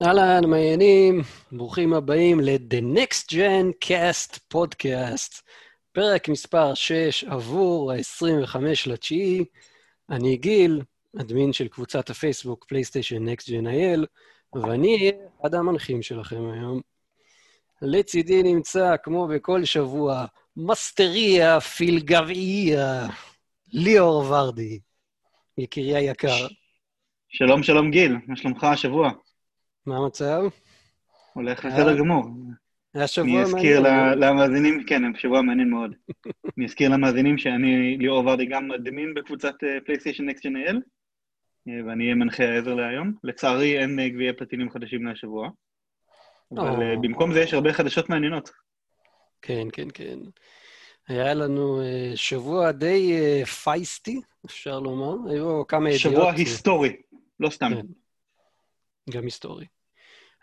אהלן, מעיינים, ברוכים הבאים ל-The Next Gen Cast Podcast, פרק מספר 6 עבור ה-25 לתשיעי. אני גיל, אדמין של קבוצת הפייסבוק פלייסטיישן Next Gen IL, ואני אהיה אחד המנחים שלכם היום. לצידי נמצא, כמו בכל שבוע, מסטריה פילגבעיה, ליאור ורדי, יקירי היקר. שלום, שלום גיל, מה שלומך השבוע? מה המצב? הולך בסדר גמור. היה שבוע אני מעניין. אזכיר ל- למאזינים, כן, שבוע מעניין מאוד. אני אזכיר למאזינים שאני ליאור ורדי גם אדמין בקבוצת פלייסטיישן נקסט ג'ן ואני אהיה מנחה העזר להיום. לצערי אין אה, גביעי פלטינים חדשים מהשבוע, אבל אה. במקום זה יש הרבה חדשות מעניינות. כן, כן, כן. היה לנו אה, שבוע די אה, feisty, אפשר לומר. היו כמה ידיעות... שבוע אה, רק לא סתם. גם היסטורי.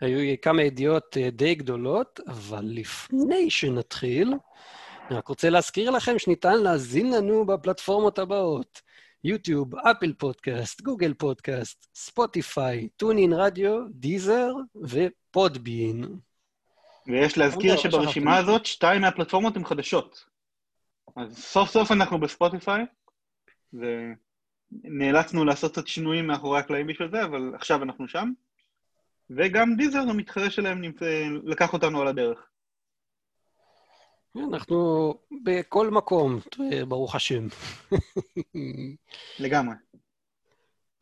היו כמה ידיעות אה, די גדולות, אבל לפני שנתחיל, אני רק רוצה להזכיר לכם שניתן להאזין לנו בפלטפורמות הבאות: יוטיוב, אפל פודקאסט, גוגל פודקאסט, ספוטיפיי, TuneIn Radio, Deezer ו Podbean. ויש להזכיר שברשימה. הזאת, שתיים מהפלטפורמות הן חדשות. אז סוף סוף אנחנו בספוטיפיי, ונאלצנו לעשות קצת שינויים מאחורי הקלעים בשביל זה, אבל עכשיו אנחנו שם. וגם דיזר, המתחרה שלהם, נמצא, לקח אותנו על הדרך. אנחנו בכל מקום, ברוך השם. לגמרי.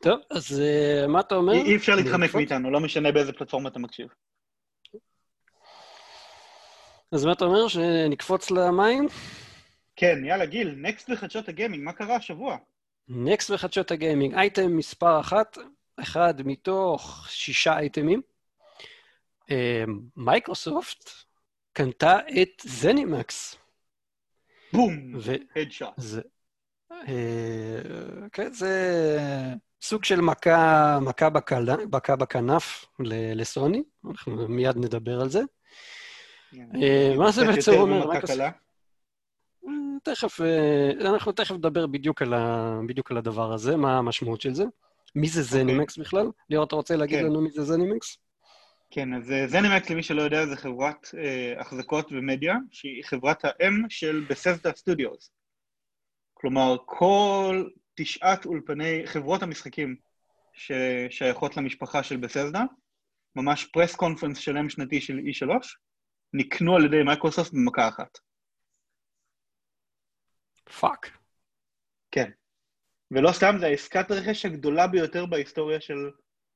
טוב, אז אה, מה אתה אומר? אי אפשר להתחמק נקפוץ? מאיתנו, לא משנה באיזה פלטפורמה אתה מקשיב. אז מה אתה אומר, שנקפוץ למים? כן, יאללה, גיל, next בחדשות הגיימינג, מה קרה השבוע? next בחדשות הגיימינג, אייטם מספר אחת, אחד מתוך שישה אייטמים. אה, מייקרוסופט קנתה את ZeniMax. בום! זה... אה, כן, זה סוג של מכה, מכה, בקל... מכה בכנף ל- לסוני, אנחנו מיד נדבר על זה. אה, מה זה בעצם אומר? אה, תכף, אנחנו תכף נדבר. בדיוק על הדבר הזה, מה המשמעות של זה. מי זה זנימקס בכלל? ליאור, אתה רוצה להגיד כן. לנו מי זה זנימקס? כן, אז אה, זנימקס, למי שלא יודע, זה חברת אה, החזקות ומדיה, שהיא חברת האם של בססדה סטודיוס. כלומר, כל תשעת אולפני חברות המשחקים ששייכות למשפחה של Bethesda, ממש press conference שלם שנתי של E3, נקנו על ידי מייקרוסופט במכה אחת. fuck. כן. ולא סתם, זו העסקת הרכש הגדולה ביותר בהיסטוריה של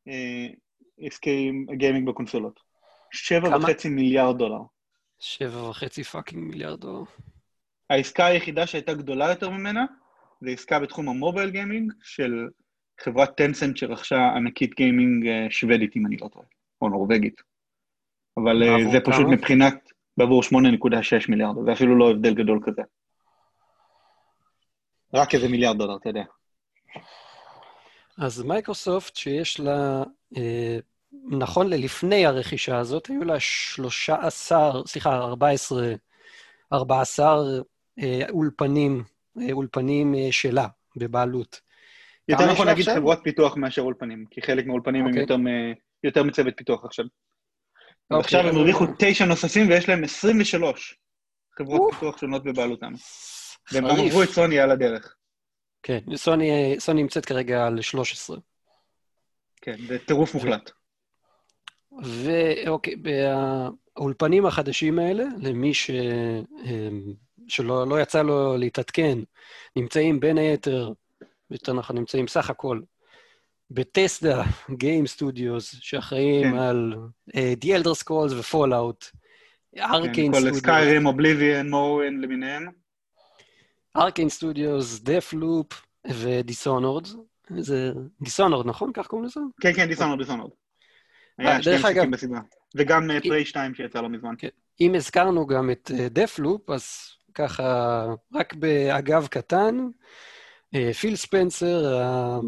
אה, עסקי גיימינג בקונסולות. שבע כמה? וחצי מיליארד דולר. שבע וחצי fucking מיליארד דולר. העסקה היחידה שהייתה גדולה יותר ממנה, זה עסקה בתחום ה mobile gaming של חברת Tencent שרכשה ענקית גיימינג אה, שוודית, אם אני לא טועה, או נורבגית. אבל אה, זה פשוט כמה? מבחינת, בעבור 8.6 מיליארד, זה אפילו לא הבדל גדול כזה. רק איזה מיליארד דולר, אתה יודע. אז מייקרוסופט, שיש לה, אה, נכון ללפני הרכישה הזאת, היו לה 13, סליחה, 14, 14 אה, אולפנים, אה, אולפנים שלה, בבעלות. יותר נכון לה להגיד עכשיו? חברות פיתוח מאשר אולפנים, כי חלק מהאולפנים הם אוקיי. יותר יותר מצוות פיתוח עכשיו. אז אוקיי, עכשיו הם הרוויחו תשע נוספים ויש להם 23 חברות אוף. פיתוח שונות בבעלותם. והם גם. עברו את סוני על הדרך. כן, סוני, סוני נמצאת כרגע על 13. כן, זה טירוף מוחלט. ואוקיי, באולפנים החדשים האלה, למי ש... שלא לא יצא לו להתעדכן, נמצאים בין היתר, יותר נכון, נמצאים סך הכל Bethesda, Game Studios, שאחראים כן. על The Elder Scrolls ו-Fallout, Arkane כן, כל Studios, Skyrim, Oblivion, Morrowind למיניהם. Arkane Studios, Deathloop ו Dishonored. זה Dishonored, נכון? כך קוראים לזה? כן, כן, Dishonored, Dishonored. אה, היה שני דרך אגב- משחקים בסדרה. וגם Prey 2 שיצא לא מזמן. אם הזכרנו גם את Deathloop, אז ככה, רק באגב קטן, אה, פיל ספנסר, אה,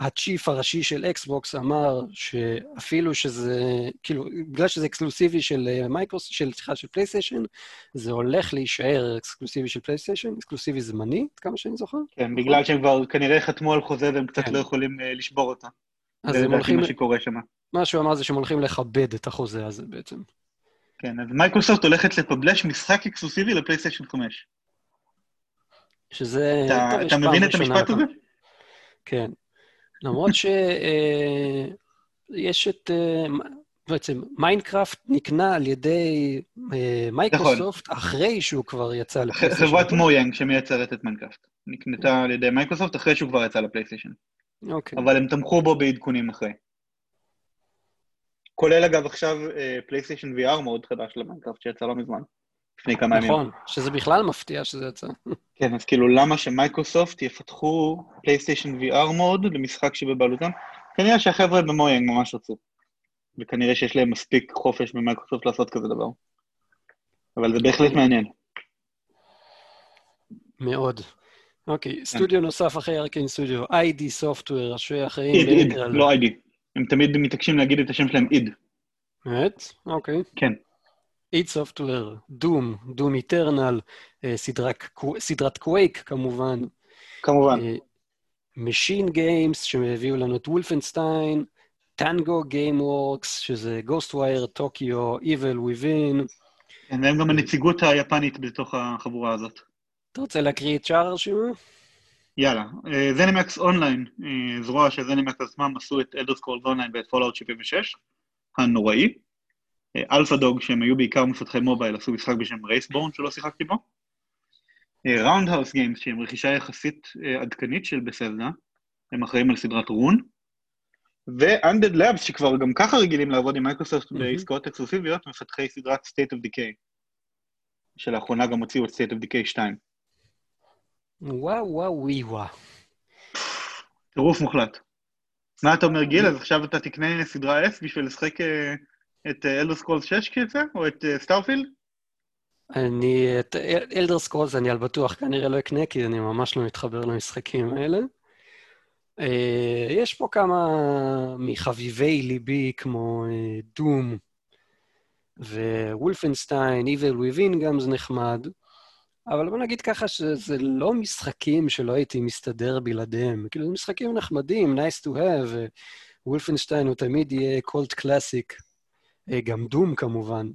ה chief הראשי של אקסבוקס, אמר שאפילו שזה, כאילו, בגלל שזה אקסקלוסיבי של אה, מייקרוס, של, סליחה, של פלייסטיישן, זה הולך להישאר אקסקלוסיבי של פלייסטיישן, אקסקלוסיבי זמני, עד כמה שאני זוכר. כן, בגלל שהם כבר כנראה חתמו על חוזה והם קצת כן. לא יכולים אה, לשבור אותה. אז זה הם הולכים, מה שקורה שם. מה שהוא אמר זה שהם הולכים לכבד את החוזה הזה בעצם. כן, אז מייקרוסופט הולכת לפבלש משחק אקסקלוסיבי לפלייסטיישן 5. שזה... אתה, טוב, אתה מבין את המשפט הזה? כן. למרות ש... אה, את... אה, בעצם, Minecraft נקנה על ידי אה, מייקרוסופט אחרי שהוא כבר יצא לפלייסטיישן. חברת Mojang שמייצרת את Minecraft. נקנתה על ידי מייקרוסופט אחרי שהוא כבר יצא לפלייסטיישן. אוקיי. אבל הם תמכו בו בעדכונים אחרי. כולל אגב עכשיו פלייסטיישן VR mode חדש ל Minecraft שיצא לא מזמן. לפני כמה ימים. נכון, שזה בכלל מפתיע שזה יצא. כן, אז כאילו למה שמייקרוסופט יפתחו פלייסטיישן VR mode למשחק שבבעלותם? כנראה שהחבר'ה ב Mojang ממש רצו. וכנראה שיש להם מספיק חופש במייקרוסופט לעשות כזה דבר. אבל זה בהחלט מעניין. מאוד. כן. אוקיי, סטודיו נוסף אחרי Arkane Studio, ID Software, שאחראים id, id, על- לא I-D. הם תמיד מתעקשים להגיד את השם שלהם id. באמת? אוקיי. כן. id Software, Doom, Doom Eternal, אה, סדרת קווייק כמובן, כמובן. MachineGames, שהביאו לנו את Wolfenstein, Tango Gameworks, שזה Ghostwire, Tokyo, Evil Within. כן, והם גם הנציגות היפנית בתוך החבורה הזאת. אתה רוצה להקריא את שאר הרשימה? יאללה. ZeniMax Online, אה, זרוע של ZeniMax עצמם עשו את Elder Scrolls Online ואת Fallout 76, הנוראי. Alpha Dog, שהם היו בעיקר מפתחי מובייל, עשו משחק בשם Wraithborne שלא שיחקתי בו. Roundhouse Games, שהם רכישה יחסית אה, עדכנית של Bethesda, הם אחראים על סדרת Rune. ו-Undead Labs, שכבר גם ככה רגילים לעבוד עם מייקרוסופט מהמם. בעסקאות אקסקלוסיביות, מפתחי סדרת State of Decay, שלאחרונה גם הוציאו את State of Decay 2. וואו וואו ווי וואו. טירוף מוחלט. מה אתה אומר, גיל? אז עכשיו אתה תקנה סדרה S בשביל לשחק אה, את Elder Scrolls 6 כשיצא? או את Starfield? אני, את Elder Scrolls אני על בטוח כנראה לא אקנה, כי אני ממש לא מתחבר למשחקים האלה. אה, יש פה כמה מחביבי ליבי, כמו אה, Doom ו Wolfenstein, Evil Within גם זה נחמד, אבל בוא נגיד ככה שזה לא משחקים שלא הייתי מסתדר בלעדיהם. כאילו, זה משחקים נחמדים, nice to have, Wolfenstein הוא תמיד יהיה cult classic, גם דום כמובן.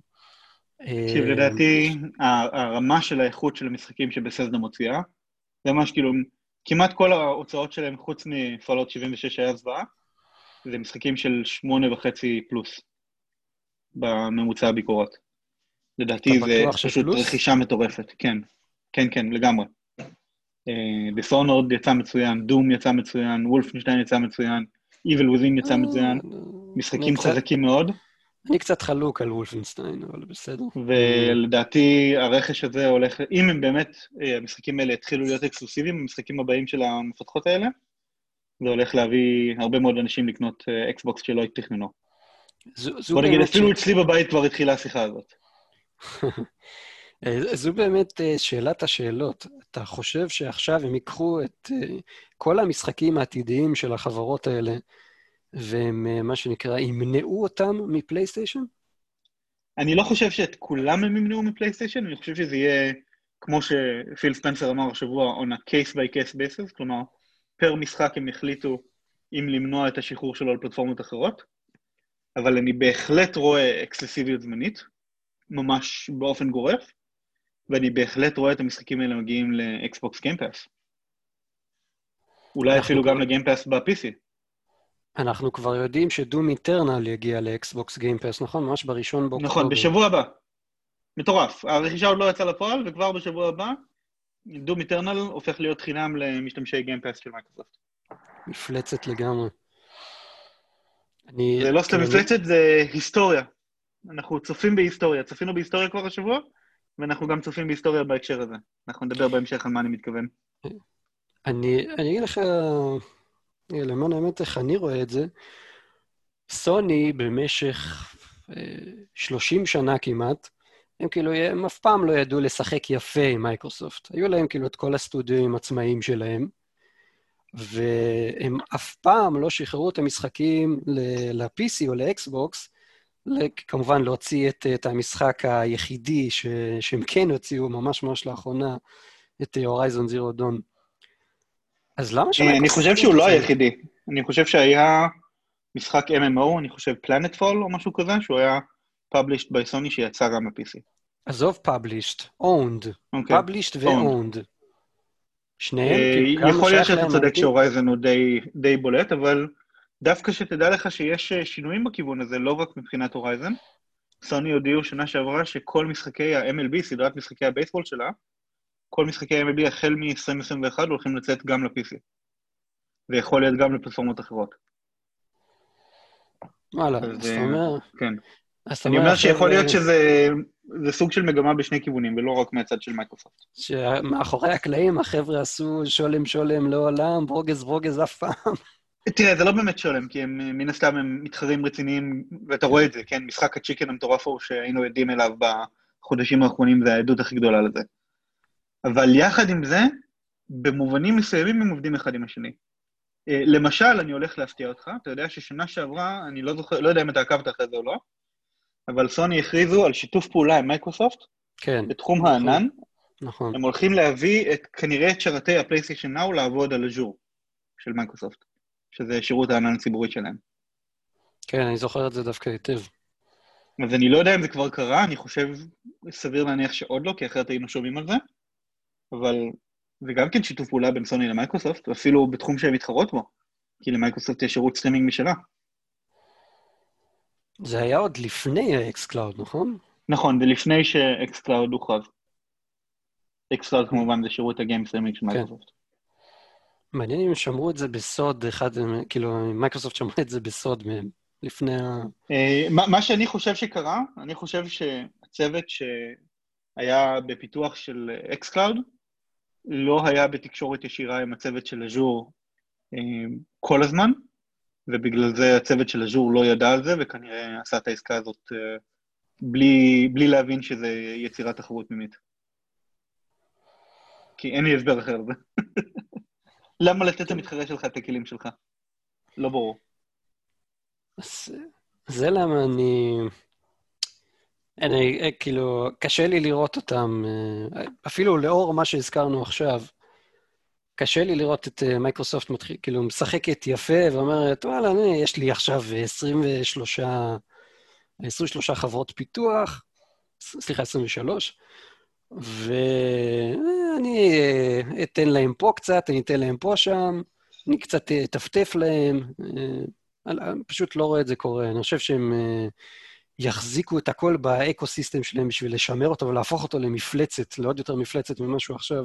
תקשיב, אה, לדעתי, הרמה של האיכות של המשחקים שבססדה מוציאה, זה ממש כאילו, כמעט כל ההוצאות שלהם, חוץ מפעלות 76 היה זוועה, זה משחקים של שמונה וחצי פלוס בממוצע הביקורות. לדעתי זה פשוט שפלוס? רכישה מטורפת, כן. כן, כן, לגמרי. דיסונורד יצא מצוין, דום יצא מצוין, וולפנשטיין יצא מצוין, Evil Within יצא מצוין, אה, משחקים חזקים מאוד. אני קצת חלוק על וולפנשטיין, אבל בסדר. ולדעתי הרכש הזה הולך, אם הם באמת, אה, המשחקים האלה יתחילו להיות אקסקלוסיביים, המשחקים הבאים של המפתחות האלה, זה הולך להביא הרבה מאוד אנשים לקנות אה, אקסבוקס שלא תכננו. זו, זו בוא נגיד, אפילו אצלי בבית כבר התחילה השיחה הזאת. אה, זו באמת אה, שאלת השאלות. אתה חושב שעכשיו הם ייקחו את אה, כל המשחקים העתידיים של החברות האלה, והם, אה, מה שנקרא, ימנעו אותם מפלייסטיישן? אני לא חושב שאת כולם הם ימנעו מפלייסטיישן, אני חושב שזה יהיה, כמו שפיל ספנסר אמר השבוע, on a case by case basis, כלומר, פר משחק הם יחליטו אם למנוע את השחרור שלו על פלטפורמות אחרות, אבל אני בהחלט רואה אקסקלוסיביות זמנית, ממש באופן גורף, ואני בהחלט רואה את המשחקים האלה מגיעים לאקסבוקס Game Pass. אולי אפילו גם ל Game Pass ב-PC. אנחנו כבר יודעים ש Doom Eternal יגיע לאקסבוקס Game Pass, נכון? ממש בראשון באוקטובר. נכון, בשבוע הבא. מטורף. הרכישה עוד לא יצאה לפועל, וכבר בשבוע הבא, Doom Eternal הופך להיות חינם למשתמשי Game Pass של מייקרוסופט. מפלצת לגמרי. אני... זה לא סתם כאילו, מפלצת, זה היסטוריה. אנחנו צופים בהיסטוריה. צפינו בהיסטוריה כבר השבוע, ואנחנו גם צופים בהיסטוריה בהקשר הזה. אנחנו נדבר בהמשך על מה אני מתכוון. אני, אני אגיד לך, למען האמת, איך אני רואה את זה, סוני במשך אה, 30 שנה כמעט, הם כאילו, הם אף פעם לא ידעו לשחק יפה עם מייקרוסופט. היו להם כאילו את כל הסטודיו העצמאיים שלהם, והם אף פעם לא שחררו את המשחקים ל-PC או לאקסבוקס, כמובן להוציא את, את המשחק היחידי ש, שהם כן הוציאו ממש ממש לאחרונה, את הורייזון זירו דון. אז למה אני שמייקרוסופט חושב שהוא לא? היחידי. אני חושב שהיה משחק MMO, אני חושב Planetfall או משהו כזה, שהוא היה published by Sony שיצא גם ב-PC. עזוב published, owned. אוקיי. published ו-owned. שניהם? אה, יכול להיות שאתה צודק? שהורייזן הוא די- די בולט, אבל דווקא שתדע לך שיש אה, שינויים בכיוון הזה, לא רק מבחינת Horizon. סוני הודיעו שנה שעברה שכל משחקי ה-MLB, סדרת משחקי הבייסבול שלה, כל משחקי ה-MLB החל מ-2021 הולכים לצאת גם ל-PC. ויכול להיות גם לפלטפורמות אחרות. וואלה, אז, אז אתה אה, אומר... כן. אז אני אומר שיכול להיות אה, שזה זה סוג של מגמה בשני כיוונים, ולא רק מהצד של מייקרוסופט. שמאחורי הקלעים החבר'ה עשו שולם שולם לעולם, ברוגז ברוגז אף פעם. תראה, זה לא באמת שולם, כי הם, מן הסתם הם מתחרים רציניים, ואתה רואה את זה, כן? משחק הצ'יקן המטורף ההוא שהיינו עדים אליו בחודשים האחרונים, זה העדות הכי גדולה לזה. אבל יחד עם זה, במובנים מסוימים הם עובדים אחד עם השני. אה, למשל, אני הולך להפתיע אותך, אתה יודע ששנה שעברה, אני לא זוכר, לא יודע אם אתה עקבת אחרי זה או לא, אבל סוני הכריזו על שיתוף פעולה עם מייקרוסופט כן, בתחום נכון. הענן, נכון. הם הולכים להביא את, כנראה את שרתי ה PlayStation Now לעבוד על אג'ור של מייקרוסופט, שזה שירות הענן הציבורית שלהם. כן, אני זוכר את זה דווקא היטב. אז אני לא יודע אם זה כבר קרה, אני חושב, סביר להניח שעוד לא, כי אחרת היינו שומעים על זה, אבל זה גם כן שיתוף פעולה בין סוני למייקרוסופט, אפילו בתחום שהן מתחרות בו, כי למייקרוסופט יש שירות סטרימינג משלה. זה היה עוד לפני ה xCloud, נכון? נכון, ולפני ש xCloud הוכרז. xCloud כמובן זה שירות ה game streaming של מייקרוסופט. מעניין אם שמרו את זה בסוד, אחד, כאילו, מייקרוסופט שמרה את זה בסוד מהם, לפני ה... אה, מה מה שאני חושב שקרה, אני חושב שהצוות שהיה בפיתוח של xCloud, לא היה בתקשורת ישירה עם הצוות של אג'ור אה, כל הזמן, ובגלל זה הצוות של אג'ור לא ידע על זה, וכנראה עשה את העסקה הזאת אה, בלי, בלי להבין שזה יצירת תחרות פנימית. כי אין לי הסבר אחר לזה. למה לתת למתחרה שלך את הכלים שלך? לא ברור. זה למה אני... אני, אה, כאילו, קשה לי לראות אותם, אה, אפילו לאור מה שהזכרנו עכשיו, קשה לי לראות את אה, מייקרוסופט מתחיל, כאילו, משחקת יפה ואומרת, וואלה, אני, יש לי עכשיו 23, 23 חברות פיתוח, סליחה, 23, ואני אתן להם פה קצת, אני אתן להם פה שם, אני קצת אטפטף להם, אני פשוט לא רואה את זה קורה. אני חושב שהם יחזיקו את הכל באקו-סיסטם שלהם בשביל לשמר אותו ולהפוך אותו למפלצת, לעוד יותר מפלצת ממה שהוא עכשיו.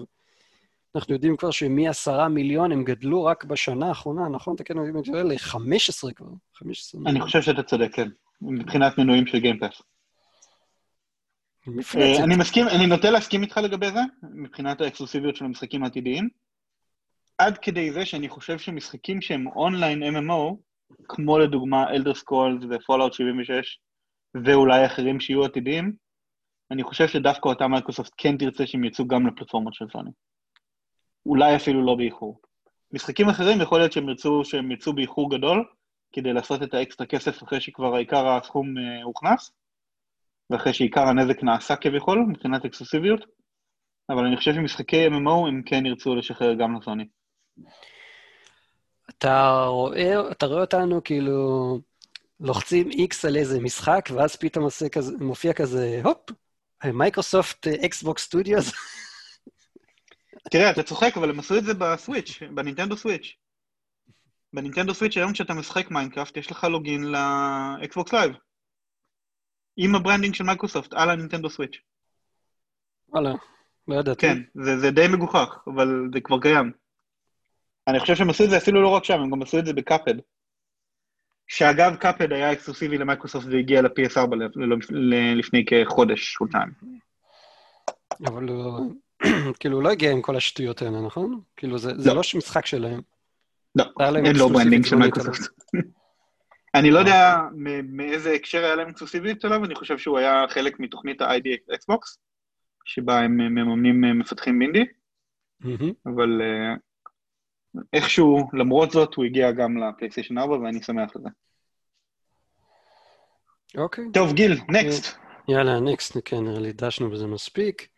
אנחנו יודעים כבר שמ-10 מיליון הם גדלו רק בשנה האחרונה, נכון? תקן אותי אני טועה, ל-15 כבר. 15 אני מיליון. חושב שאתה צודק, כן. מבחינת מנויים של Game Pass. מפלצת. אני מסכים, אני נוטה להסכים איתך לגבי זה, מבחינת האקסקלוסיביות של המשחקים העתידיים. עד כדי זה שאני חושב שמשחקים שהם אונליין MMO, כמו לדוגמה Elder Scrolls ו Fallout 76, ואולי אחרים שיהיו עתידיים, אני חושב שדווקא אותה מייקרוסופט כן תרצה שהם יצאו גם לפלטפורמות של סוני. אולי אפילו לא באיחור. משחקים אחרים יכול להיות שהם ירצו שהם יצאו באיחור גדול, כדי לעשות את האקסטרה כסף אחרי שכבר העיקר הסכום אה, הוכנס, ואחרי שעיקר הנזק נעשה כביכול, מבחינת אקסקלוסיביות, אבל אני חושב שמשחקי MMO הם כן ירצו לשחרר גם לסוני. אתה רואה, אתה רואה אותנו כאילו לוחצים X על איזה משחק, ואז פתאום כזה, מופיע כזה, הופ, מייקרוסופט Xbox Studios. תראה, אתה צוחק, אבל הם עשו את זה ב Switch, ב Nintendo Switch. ב Nintendo Switch היום כשאתה משחק Minecraft, יש לך login ל Xbox Live. עם ה branding של מייקרוסופט על ה Nintendo Switch. וואלה, לא ידעתי. כן, זה, זה די מגוחך, אבל זה כבר קיים. אני חושב שהם עשו את זה אפילו לא רק שם, הם גם עשו את זה ב Cuphead. שאגב, Cuphead היה אקסקלוסיבי למייקרוסופט והגיע ל-PS4 ל- ל- לפני כחודש, חודשיים. אבל הוא, כאילו, הוא לא הגיע עם כל השטויות האלה, נכון? כאילו, זה, זה לא. לא משחק שלהם. לא, אין לו branding של מייקרוסופט. אני לא אה. יודע מ- מאיזה הקשר היה להם אקסקלוסיביות עליו, אני חושב שהוא היה חלק מתוכנית ה-ID Xbox, שבה הם מממנים אה, מפתחים אינדי. אבל אה, איכשהו, למרות זאת, הוא הגיע גם לפלייסטיישן 4 ואני שמח לזה. אוקיי. טוב, גיל, next. יאללה, next, כן, נראה לי דשנו בזה מספיק.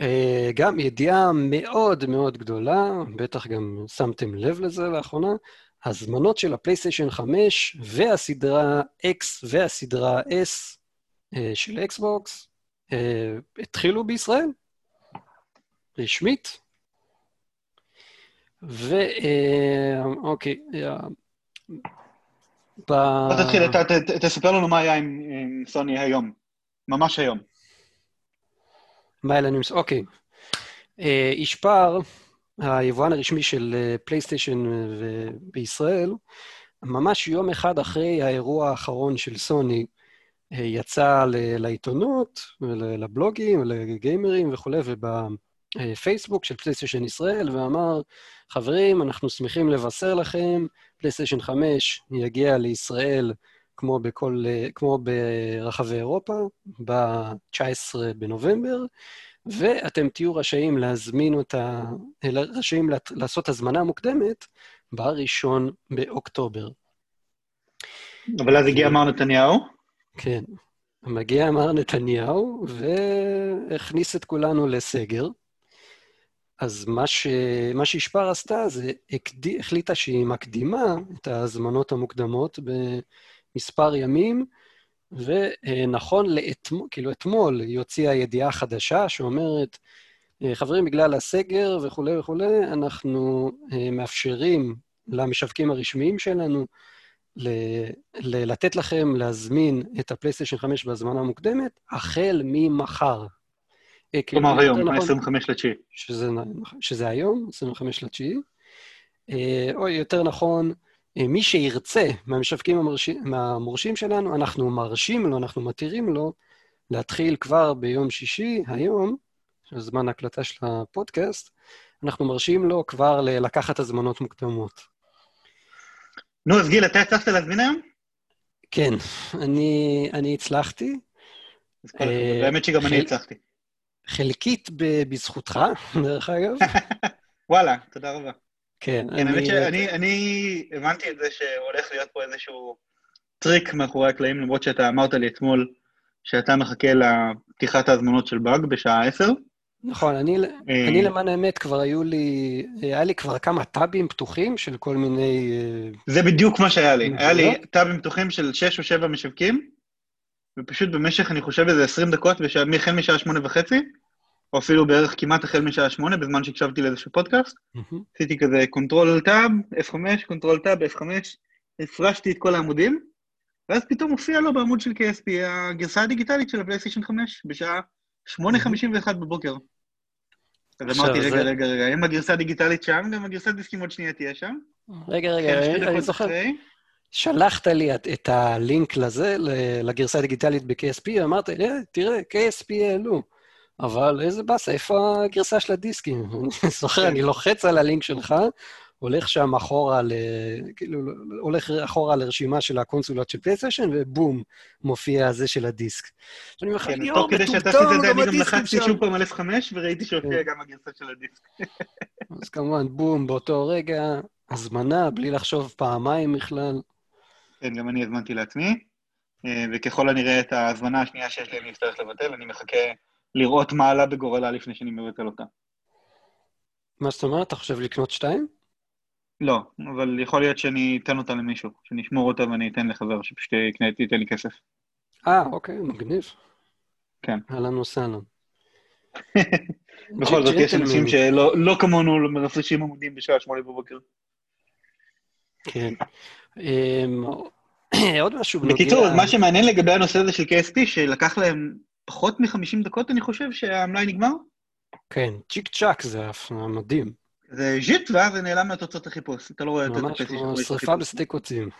אה, גם ידיעה מאוד מאוד גדולה, בטח גם שמתם לב לזה לאחרונה, הזמנות של הפלייסטיישן 5 והסדרה X והסדרה S אה, של אקסבוקס אה, התחילו בישראל, רשמית. ואוקיי, בוא תתחיל, תספר לנו מה היה עם סוני היום, ממש היום. מה היה לנו עם סוני, אוקיי. ישפאר, היבואן הרשמי של פלייסטיישן בישראל, ממש יום אחד אחרי האירוע האחרון של סוני, יצא לעיתונות, לבלוגים, לגיימרים וכולי, ובפייסבוק של פלייסטיישן ישראל, ואמר, חברים, אנחנו שמחים לבשר לכם, פלייסטיישן 5 יגיע לישראל כמו, בכל, כמו ברחבי אירופה, ב-19 בנובמבר, ואתם תהיו רשאים להזמין אותה, רשאים לעשות הזמנה מוקדמת ב-1 באוקטובר. אבל אז הגיע מר נתניהו? כן. מגיע מר נתניהו והכניס את כולנו לסגר. אז מה, ש... מה שישפר עשתה זה הקד... החליטה שהיא מקדימה את ההזמנות המוקדמות במספר ימים, ונכון לאתמול, כאילו אתמול היא הוציאה ידיעה חדשה שאומרת, חברים, בגלל הסגר וכולי וכולי, אנחנו אה, מאפשרים למשווקים הרשמיים שלנו ל... ל... לתת לכם להזמין את הפלייסטיישן 5 בהזמנה מוקדמת, החל ממחר. אה, כאילו, כלומר היום, ה-25 נכון, לתשיעי. שזה, שזה היום, 25 לתשיעי. אה, או יותר נכון, אה, מי שירצה מהמשווקים המורשים, שלנו, אנחנו מרשים לו, אנחנו מתירים לו להתחיל כבר ביום שישי, היום, זמן ההקלטה של הפודקאסט, אנחנו מרשים לו כבר לקחת הזמנות מוקדמות. נו, אז גיל, אתה הצלחת להזמין היום? כן, אני, אני הצלחתי. האמת שגם אני הצלחתי. חלקית בזכותך, דרך אגב. וואלה, תודה רבה. כן, כן, האמת שאני אני הבנתי את זה שהולך להיות פה איזשהו טריק מאחורי הקלעים, למרות שאתה אמרת לי אתמול שאתה מחכה לפתיחת ההזמנות של באג בשעה 10. נכון, אני, אה, אני למען האמת כבר היו לי, היה לי כבר כמה טאבים פתוחים של כל מיני... אה, זה בדיוק מה שהיה לי. היה לי טאבים פתוחים של 6 או 7 משווקים, ופשוט במשך, אני חושב, איזה 20 דקות, החל משעה שמונה וחצי, או אפילו בערך כמעט החל משעה שמונה, בזמן שהקשבתי לאיזשהו פודקאסט, עשיתי כזה control tab, F5, control tab, F5, ריפרשתי את כל העמודים, ואז פתאום הופיע לו בעמוד של KSP הגרסה הדיגיטלית של הפלייסטיישן 5, בשעה 8.51 בבוקר. אז אמרתי, רגע, רגע, רגע, אם הגרסה הדיגיטלית שם, גם הגרסה דיסקים עוד שנייה תהיה שם. רגע, רגע, כן, אני זוכר. שלחת לי את, את הלינק לזה, לגרסה הדיגיטלית ב-KSP, ואמרת אה, תראה, KSP העלו. אבל איזה באסה, איפה הגרסה של הדיסקים? אני זוכר, אני לוחץ על הלינק שלך, הולך שם אחורה, ל... כאילו, הולך אחורה לרשימה של הקונסולות של פלייסטיישן, ובום, מופיע הזה של הדיסק. אני אומר לך, כן, יואו, מטומטם, גם הדיסקים שם. אני גם לחצתי שוב פעם על F5, וראיתי שהופיע כן. גם הגרסה של הדיסק. אז כמובן, בום, באותו רגע, הזמנה, בלי לחשוב פעמיים בכלל. כן, גם אני הזמנתי לעצמי, אה, וככל הנראה את ההזמנה השנייה שיש לי אני אצטרך לבטל, אני מחכה לראות מה עלה בגורלה לפני שאני מבטל אותה. מה זאת אומרת? אתה חושב לקנות שתיים? לא, אבל יכול להיות שאני אתן אותה למישהו, שאני אשמור אותה ואני אתן לחבר שפשוט יקנה, ייתן לי כסף. אה, אוקיי, מגניב. כן. אהלן וסהלן. בכל זאת, יש אנשים שלא לא כמונו מרפרשים עמודים בשעה שמונה בבוקר. כן. אמ, עוד משהו בנוגע... בקיצור, מה שמעניין לגבי הנושא הזה של KSP, שלקח להם פחות מ-50 דקות, אני חושב, שהמלאי נגמר? כן, צ'יק צ'אק זה מדהים. זה ז'יט, ואז זה נעלם מהתוצאות החיפוש. אתה לא רואה את ממש כמו שריפה בשדה קוצים.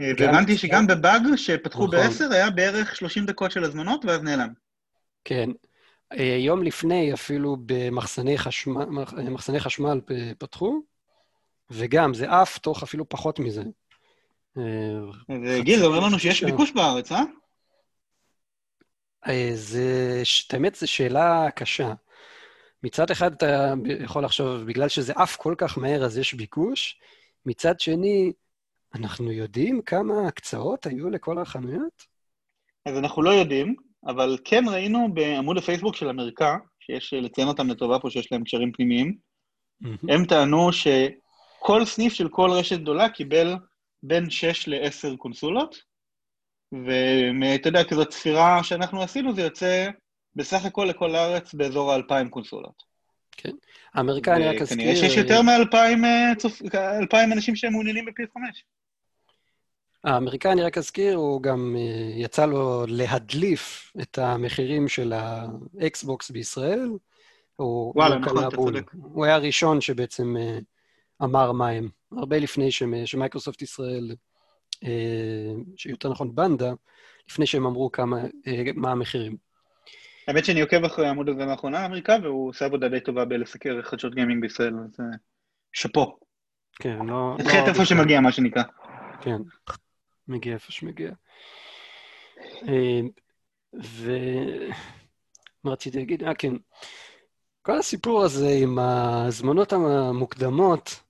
אה, והבנתי שגם בבאג שפתחו נכון. ב-10 היה בערך 30 דקות של הזמנות, ואז נעלם. כן. אה, יום לפני אפילו במחסני חשמל, מחסני חשמל פתחו, וגם זה עף תוך אפילו פחות מזה. אה, גיל, זה אומר לנו שיש ביקוש בארץ, אה? אה, זה, האמת, זו שאלה קשה. מצד אחד אתה יכול לחשוב, בגלל שזה עף כל כך מהר אז יש ביקוש, מצד שני, אנחנו יודעים כמה הקצאות היו לכל החנויות? אז אנחנו לא יודעים, אבל כן ראינו בעמוד הפייסבוק של אמריקה, שיש לציין אותם לטובה פה, שיש להם קשרים פנימיים, mm-hmm. הם טענו כל סניף של כל רשת גדולה קיבל בין 6 ל-10 קונסולות, ואתה יודע, כזאת ספירה שאנחנו עשינו, זה יוצא בסך הכל לכל הארץ באזור ה-2,000 קונסולות. כן. האמריקאי, אני רק אזכיר... כנראה שיש יותר מ-2,000 אנשים שהם מעוניינים בפי 5. האמריקאי, אני רק אזכיר, הוא גם אה, יצא לו להדליף את המחירים של האקסבוקס בישראל. הוא, וואלה, נכון, אתה צודק. הוא היה הראשון שבעצם אה, אמר מה הם, הרבה לפני שמייקרוסופט ישראל, אה, שיותר נכון בנדה, לפני שהם אמרו כמה, מה המחירים. האמת שאני עוקב אחרי העמוד הזה לאחרונה, אמריקה, והוא עושה עבודה די טובה בלסקר חדשות גיימינג בישראל, אז שאפו. כן, לא... לא איפה שמגיע, מה שנקרא. כן. מגיע איפה שמגיע. אה, ומה רציתי להגיד? אה, כן. כל הסיפור הזה עם ההזמנות המוקדמות,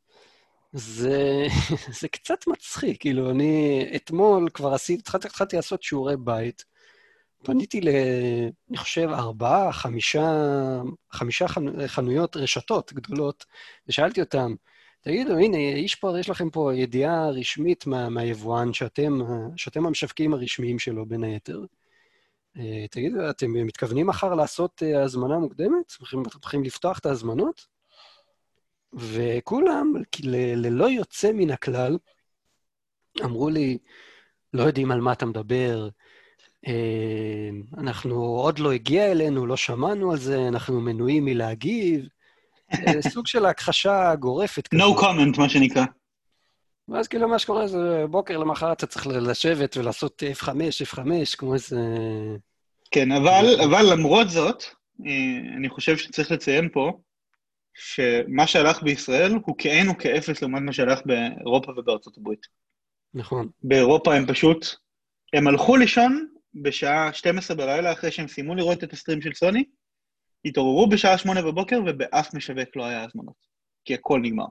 זה, זה קצת מצחיק. כאילו, אני אתמול כבר עשיתי, התחלתי, התחלתי לעשות שיעורי בית. פניתי ל... אני חושב, ארבעה, חמישה, חמישה חנויות, רשתות גדולות, ושאלתי אותם, תגידו, הנה, יש, פה, יש לכם פה ידיעה רשמית מה, מהיבואן שאתם, שאתם המשווקים הרשמיים שלו, בין היתר. אה, תגידו, אתם מתכוונים מחר לעשות אה, הזמנה מוקדמת? אתם הולכים לפתוח את ההזמנות? וכולם, ללא יוצא מן הכלל, אמרו לי, לא יודעים על מה אתה מדבר, אה, אנחנו עוד לא הגיע אלינו, לא שמענו על זה, אנחנו מנועים מלהגיב. אה, סוג של הכחשה גורפת. No comment, מה שנקרא. ואז כאילו מה שקורה זה בוקר למחרת אתה צריך לשבת ולעשות F5, F5, כמו איזה... כן, אבל, אבל למרות זאת, אה, אני חושב שצריך לציין פה, שמה שהלך בישראל הוא כאין וכאפס לעומת מה שהלך באירופה ובארצות הברית. נכון. באירופה הם פשוט, הם הלכו לישון בשעה 12 בלילה אחרי שהם סיימו לראות את הסטרים של סוני, התעוררו בשעה שמונה בבוקר ובאף משווק לא היה הזמנות, כי הכל נגמר.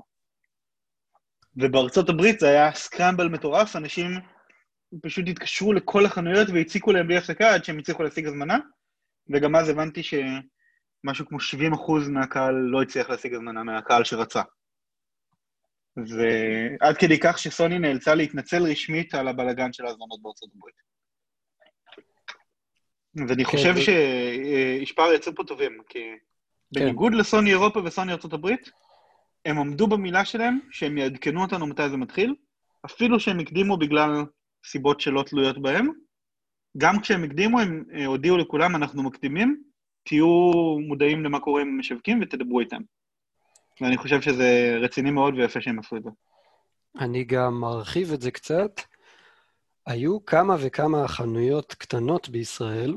ובארצות הברית זה היה סקרמבל מטורף, אנשים פשוט התקשרו לכל החנויות והציקו להם בלי הפסקה עד שהם הצליחו להשיג הזמנה, וגם אז הבנתי שמשהו כמו 70% מהקהל לא הצליח להשיג הזמנה, מהקהל שרצה. ועד כדי כך שסוני נאלצה להתנצל רשמית על הבלגן של ההזמנות בארצות הברית. ואני כן, חושב שישפר יצאו פה טובים, כי כן. בניגוד לסוני אירופה וסוני ארה"ב, הם עמדו במילה שלהם שהם יעדכנו אותנו מתי זה מתחיל, אפילו שהם הקדימו בגלל סיבות שלא תלויות בהם. גם כשהם הקדימו, הם אה, הודיעו לכולם, אנחנו מקדימים, תהיו מודעים למה קורה עם המשווקים ותדברו איתם. ואני חושב שזה רציני מאוד ויפה שהם עשו את זה. אני גם מרחיב את זה קצת. היו כמה וכמה חנויות קטנות בישראל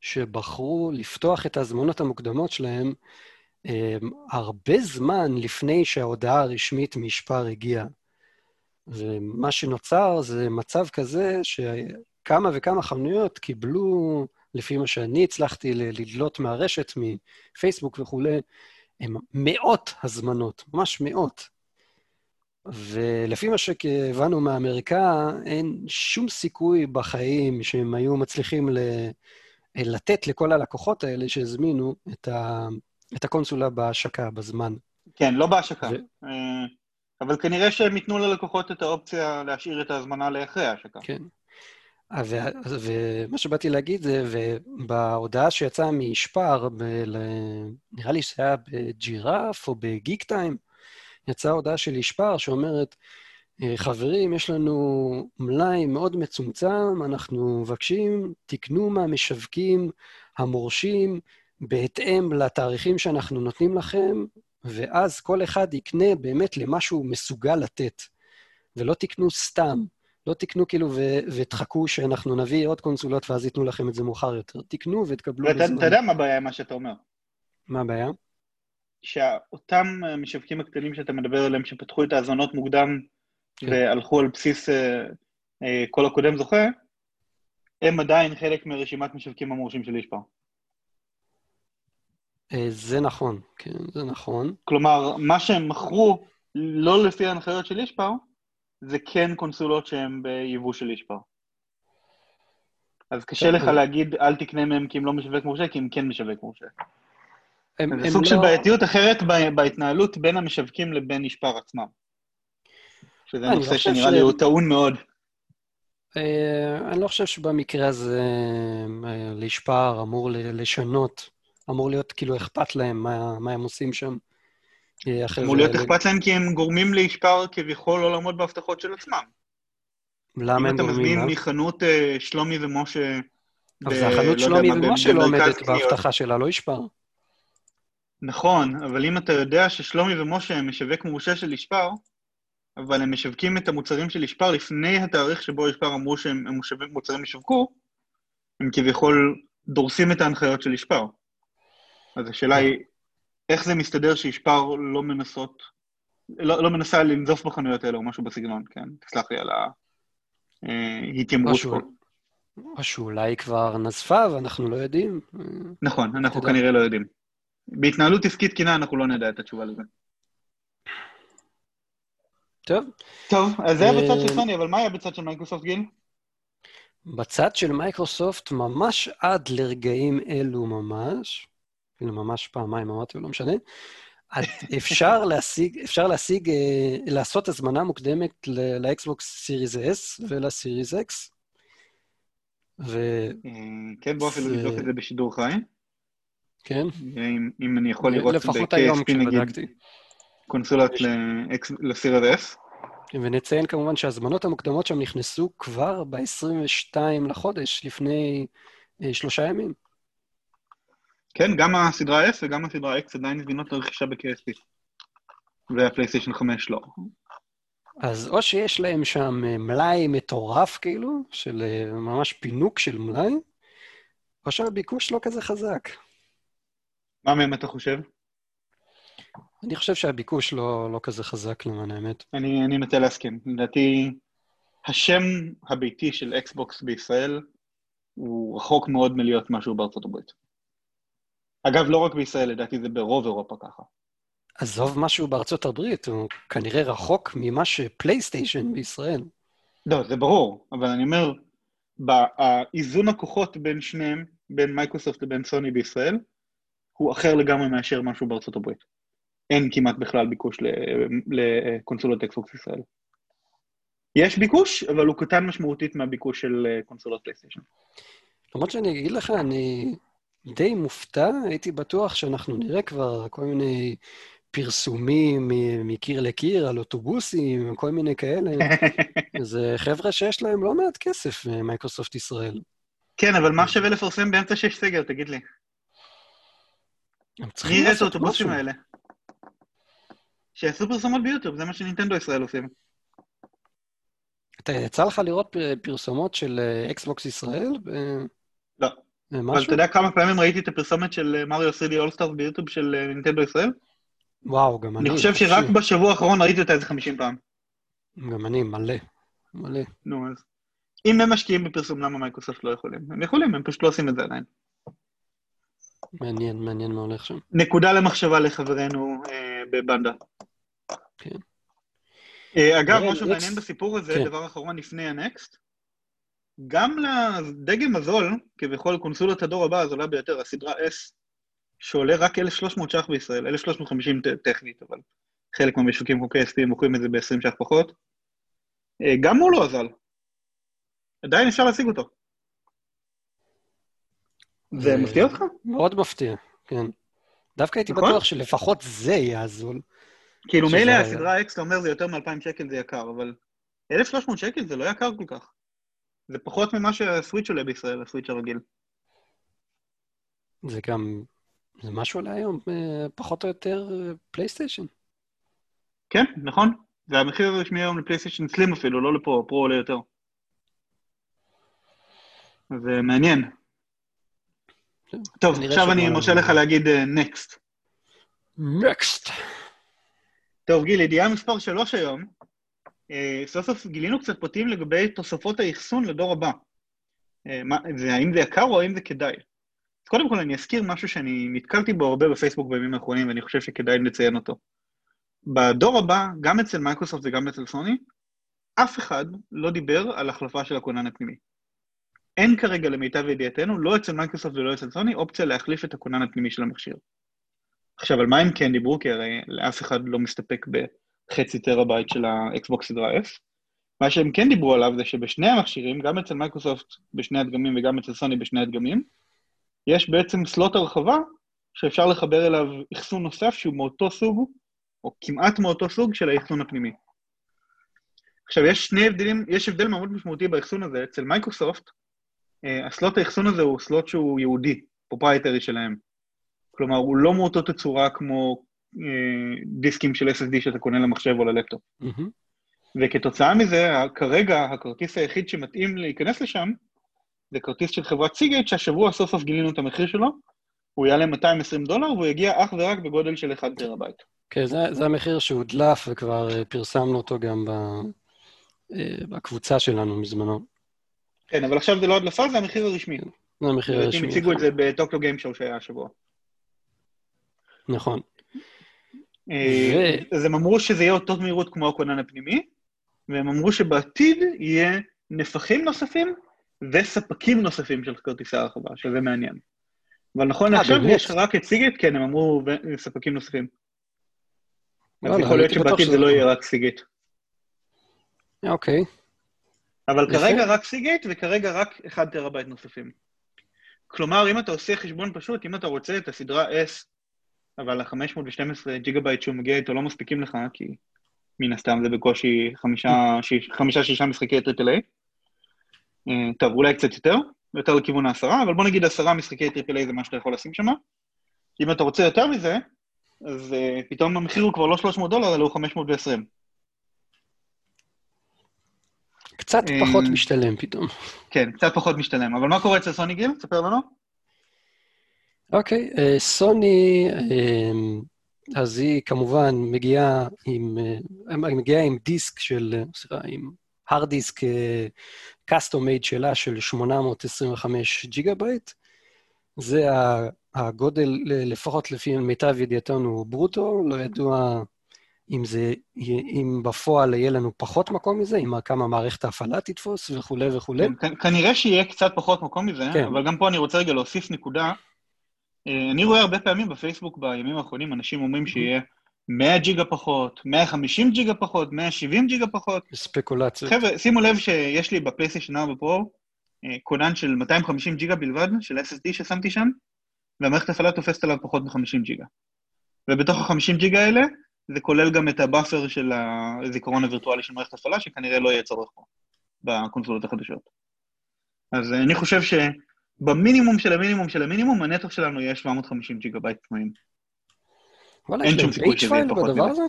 שבחרו לפתוח את ההזמנות המוקדמות שלהם um, הרבה זמן לפני שההודעה הרשמית משפר הגיעה. ומה שנוצר זה מצב כזה שכמה וכמה חנויות קיבלו, לפי מה שאני הצלחתי לדלות מהרשת, מפייסבוק וכולי, הם מאות הזמנות, ממש מאות. ולפי מה שהבנו מהאמריקה, אין שום סיכוי בחיים שהם היו מצליחים ל... לתת לכל הלקוחות האלה שהזמינו את, ה... את הקונסולה בהשקה, בזמן. כן, לא בהשקה. ו... אה, אבל כנראה שהם ייתנו ללקוחות את האופציה להשאיר את ההזמנה לאחרי ההשקה. כן. ומה שבאתי להגיד זה, ובהודעה שיצאה משפר, ב... נראה לי שזה היה בג'ירף או בגיק טיים, יצאה הודעה של ישפר שאומרת, אה, חברים, יש לנו מלאי מאוד מצומצם, אנחנו מבקשים, תקנו מהמשווקים המורשים בהתאם לתאריכים שאנחנו נותנים לכם, ואז כל אחד יקנה באמת למה שהוא מסוגל לתת. ולא תקנו סתם, לא תקנו כאילו ו- ותחכו שאנחנו נביא עוד קונסולות ואז ייתנו לכם את זה מאוחר יותר. תקנו ותקבלו בזמן. אתה יודע מה הבעיה עם מה שאתה אומר. מה הבעיה? שאותם משווקים הקטנים שאתה מדבר עליהם, שפתחו את ההאזנות מוקדם כן. והלכו על בסיס uh, uh, כל הקודם זוכה, הם עדיין חלק מרשימת משווקים המורשים של אישפר. אה, זה נכון, כן, זה נכון. כלומר, מה שהם מכרו לא לפי ההנחיות של אישפר, זה כן קונסולות שהן ביבוא של אישפר. אז קשה לך להגיד, אל תקנה מהם כי הם לא משווק מורשה, כי הם כן משווק מורשה. הם, זה הם סוג לא... של בעייתיות אחרת בהתנהלות בין המשווקים לבין נשפר עצמם. שזה אני נושא שנראה ש- לי הוא טעון מאוד. אה, אני לא חושב שבמקרה הזה אה, לישפר אמור לשנות, אמור להיות כאילו אכפת להם מה, מה הם עושים שם. אה, אמור להיות. אכפת להם כי הם גורמים לישפר כביכול לא לעמוד בהבטחות של עצמם. למה אם הם אתה גורמים מזמין לה? מחנות אה, שלומי ומשה... אבל זה החנות לא שלומי ומשה לא עומדת. בהבטחה שלה, לא ישפר. נכון, אבל אם אתה יודע ששלומי ומשה הם משווק מורשה של ישפר, אבל הם משווקים את המוצרים של ישפר לפני התאריך שבו ישפר אמרו שהם מוצרים ישווקו, הם כביכול דורסים את ההנחיות של ישפר. אז השאלה היא, איך זה מסתדר שישפר לא מנסות, לא, לא מנסה לנזוף בחנויות האלה או משהו בסגנון, כן? תסלח לי על ההתיימרות משהו, פה. או שאולי כבר נזפה ואנחנו לא יודעים. אה, נכון, אנחנו יודע. כנראה לא יודעים. בהתנהלות עסקית תקינה אנחנו לא נדע את התשובה לזה. טוב, טוב, אז זה היה בצד אה, של סוני, אבל מה היה בצד של מייקרוסופט, גיל? בצד של מייקרוסופט, ממש עד לרגעים אלו ממש, ממש פעמיים אמרתי, לא משנה, אפשר להשיג, אפשר להשיג, אה, לעשות הזמנה מוקדמת ל- לאקסבוקס סיריס S ולסיריס X. וכן, אה, כן, בוא אפילו נבדוק את זה בשידור חי. אם, אם אני יכול לראות לפחות היום ב-KSP נגיד. קונסולות לסיריס S. ונציין כמובן שההזמנות המוקדמות שם נכנסו כבר ב-22 לחודש, לפני אה, שלושה ימים. כן, גם הסדרה S וגם הסדרה X עדיין זמינות לרכישה ב-KSP. והפלייסטיישן 5 לא. אז או שיש להם שם אה, מלאי מטורף, כאילו, של אה, ממש פינוק של מלאי, או שהביקוש לא כזה חזק. מה מהם אתה חושב? אני חושב שהביקוש לא, לא כזה חזק, למען האמת. אני, אני נוטה להסכים. לדעתי, השם הביתי של אקסבוקס בישראל הוא רחוק מאוד מלהיות משהו בארצות הברית. אגב, לא רק בישראל, לדעתי זה ברוב אירופה ככה. עזוב משהו בארצות הברית, הוא כנראה רחוק ממה שפלייסטיישן בישראל. לא, זה ברור, אבל אני אומר, באיזון הכוחות בין שניהם, בין מייקרוסופט לבין סוני בישראל, הוא אחר לגמרי מאשר משהו בארצות הברית. אין כמעט בכלל ביקוש לקונסולות אקסבוקס בישראל. יש ביקוש, אבל הוא קטן משמעותית מהביקוש של אה, קונסולות פלייסטיישן. למרות שאני אגיד לך, אני די מופתע, הייתי בטוח שאנחנו נראה כבר כל מיני פרסומים מקיר לקיר על אוטובוסים, כל מיני כאלה. זה חבר'ה שיש להם לא מעט כסף, אה, מייקרוסופט ישראל. כן, אבל מה שווה לפרסם באמצע שיש סגר, תגיד לי? הם צריכים יראה את לעשות האוטובוסים משהו. האלה? שיעשו פרסומות ביוטיוב, זה מה שנינטנדו ישראל עושים. אתה, יצא לך לראות פרסומות של אה, אקסבוקס ישראל? לא. במשהו? אבל אתה יודע כמה פעמים ראיתי את הפרסומת של אה, Mario 3D All-Stars ביוטיוב של אה, נינטנדו ישראל? וואו, גם אני. אני חושב. שרק בשבוע האחרון ראיתי אותה איזה 50 פעם. גם אני, מלא. מלא. נו, אז... אם הם משקיעים בפרסום, למה מייקרוסופט לא יכולים? הם יכולים, הם פשוט לא עושים את זה עדיין. מעניין, מעניין מה הולך שם. נקודה למחשבה לחברינו אה, בבנדה. כן. אה, אגב, משהו. מעניין בסיפור הזה, כן. דבר אחרון לפני הנקסט, גם לדגם הזול, כביכול קונסולת הדור הבא הזולה ביותר, הסדרה S, שעולה רק 1,300 ש"ח בישראל, 1,350 ט- טכנית, אבל חלק מהמשווקים כמו KSP מוכרים את זה ב-20 ש"ח פחות, אה, גם הוא לא הזל. עדיין אפשר להשיג אותו. זה זה- מפתיע אותך? מאוד מפתיע, כן. דווקא הייתי נכון? בטוח שלפחות זה יהיה הזול. כאילו מילא הסדרה X, אתה אומר זה יותר מ-2,000 שקל זה יקר, אבל 1,300 שקל זה לא יקר כל כך. זה פחות ממה שהסוויץ' עולה בישראל, הסוויץ' הרגיל. זה גם, זה משהו עולה היום, אה, פחות או יותר אה, פלייסטיישן. כן, נכון. זה המחיר הרשמי היום לפלייסטיישן סלים אפילו, לא לפרו, פרו עולה יותר. זה מעניין. כן, טוב, עכשיו אני מרשה לך להגיד נקסט. נקסט. טוב, גיל, ידיעה מספר 3 היום. אה, סוף סוף גילינו קצת פרטים לגבי תוספות האחסון לדור הבא. אה, האם זה יקר או האם זה כדאי? אז קודם כל אני אזכיר משהו שאני נתקלתי בו הרבה בפייסבוק בימים האחרונים, ואני חושב שכדאי לציין אותו. בדור הבא, גם אצל מייקרוסופט וגם אצל סוני, אף אחד לא דיבר על החלפה של הכונן הפנימי. אין כרגע למיטב ידיעתנו, לא אצל מייקרוסופט ולא אצל סוני, אופציה להחליף את הכונן הפנימי של המכשיר. עכשיו, על מה הם כן דיברו? כי הרי לאף אחד לא מסתפק חצי טראבייט של האקסבוקס סדרה S. מה שהם כן דיברו עליו זה שבשני המכשירים, גם אצל מייקרוסופט בשני הדגמים וגם אצל סוני בשני הדגמים, יש בעצם slot הרחבה שאפשר לחבר אליו אחסון נוסף שהוא מאותו סוג, או כמעט מאותו סוג של האחסון הפנימי. עכשיו, יש שני הבדלים, יש הבדל מאוד משמעותי באחסון הזה. אצל מייקרוסופט, אה, ה slot האחסון הזה הוא slot שהוא ייחודי, proprietary שלהם. כלומר, הוא לא מאותו תצורה כמו דיסקים של SSD שאתה קונה למחשב או ללפטופ. מהמם. וכתוצאה מזה, כרגע הכרטיס היחיד שמתאים להיכנס לשם, זה כרטיס של חברת סיגייט, שהשבוע סוף סוף גילינו את המחיר שלו, הוא יעלה 220 דולר, והוא יגיע אך ורק בגודל של 1 טראבייט. כן, זה, זה המחיר שהודלף, וכבר אה, פרסמנו אותו גם ב, אה, בקבוצה שלנו מזמן. כן, אבל עכשיו זה לא הדלפה, זה המחיר הרשמי. זה המחיר הרשמי. הם הציגו את זה ב Tokyo Game Show שהיה השבוע. נכון. אה, אז הם אמרו שזה יהיה אותו מהירות כמו הכונן הפנימי, והם אמרו שבעתיד יהיה נפחים נוספים וספקים נוספים של כרטיסי הרחבה, שזה מעניין. אבל נכון אה, לעכשיו באמת? יש רק את סיגייט, כן, הם אמרו ו- ספקים נוספים. אז יכול להיות שבעתיד זה לא נכון. יהיה רק סיגייט. אוקיי. אבל. כרגע רק סיגייט וכרגע רק 1 טראבייט נוספים. כלומר, אם אתה עושה חשבון פשוט, אם אתה רוצה את הסדרה S, אבל ה-512 ג'יגה בייט שהוא מגיע איתו לא מספיקים לך, כי מן הסתם זה בקושי חמישה, שיש- חמישה, שישה משחקי triple A. אה, טוב, אולי קצת יותר, יותר לכיוון העשרה, אבל בוא נגיד עשרה משחקי triple A זה מה שאתה יכול לשים שם. אם אתה רוצה יותר מזה, אז אה, פתאום המחיר הוא כבר לא 300 דולר, אלא הוא 520. קצת אה, פחות משתלם פתאום. כן, קצת פחות משתלם. אבל מה קורה אצל סוני גיל? תספר לנו. אוקיי, אה, סוני, אה, אז היא כמובן מגיעה עם, אה, היא מגיעה עם דיסק של, סליחה, עם הרד דיסק custom made שלה של 825 ג'יגה בייט. זה הגודל, לפחות לפי מיטב ידיעתנו, ברוטו, לא ידוע אם זה, אם בפועל יהיה לנו פחות מקום מזה, אם כמה מערכת ההפעלה תתפוס וכולי וכולי. כן, כנראה שיהיה קצת פחות מקום מזה, כן. אבל גם פה אני רוצה רגע להוסיף נקודה. אה, אני רואה הרבה פעמים בפייסבוק בימים האחרונים, אנשים אומרים שיהיה 100 ג'יגה פחות, 150 ג'יגה פחות, 170 ג'יגה פחות. ספקולציות. חבר'ה, שימו לב שיש לי בפלייסטיישן 4 פרו אה, כונן של 250 ג'יגה בלבד, של SSD ששמתי שם, והמערכת ההפעלה תופסת עליו פחות מ-50 ג'יגה. ובתוך ה-50 ג'יגה האלה, זה כולל גם את ה buffer של הזיכרון הווירטואלי של מערכת ההפעלה, שכנראה לא יהיה צורך פה בקונסולות החדשות. אז אה, אני חושב שבמינימום של המינימום של המינימום, הנטו שלנו יהיה 750 ג'יגה בייט פנויים. וואלה, אין שום סיכוי שזה יהיה פחות מזה.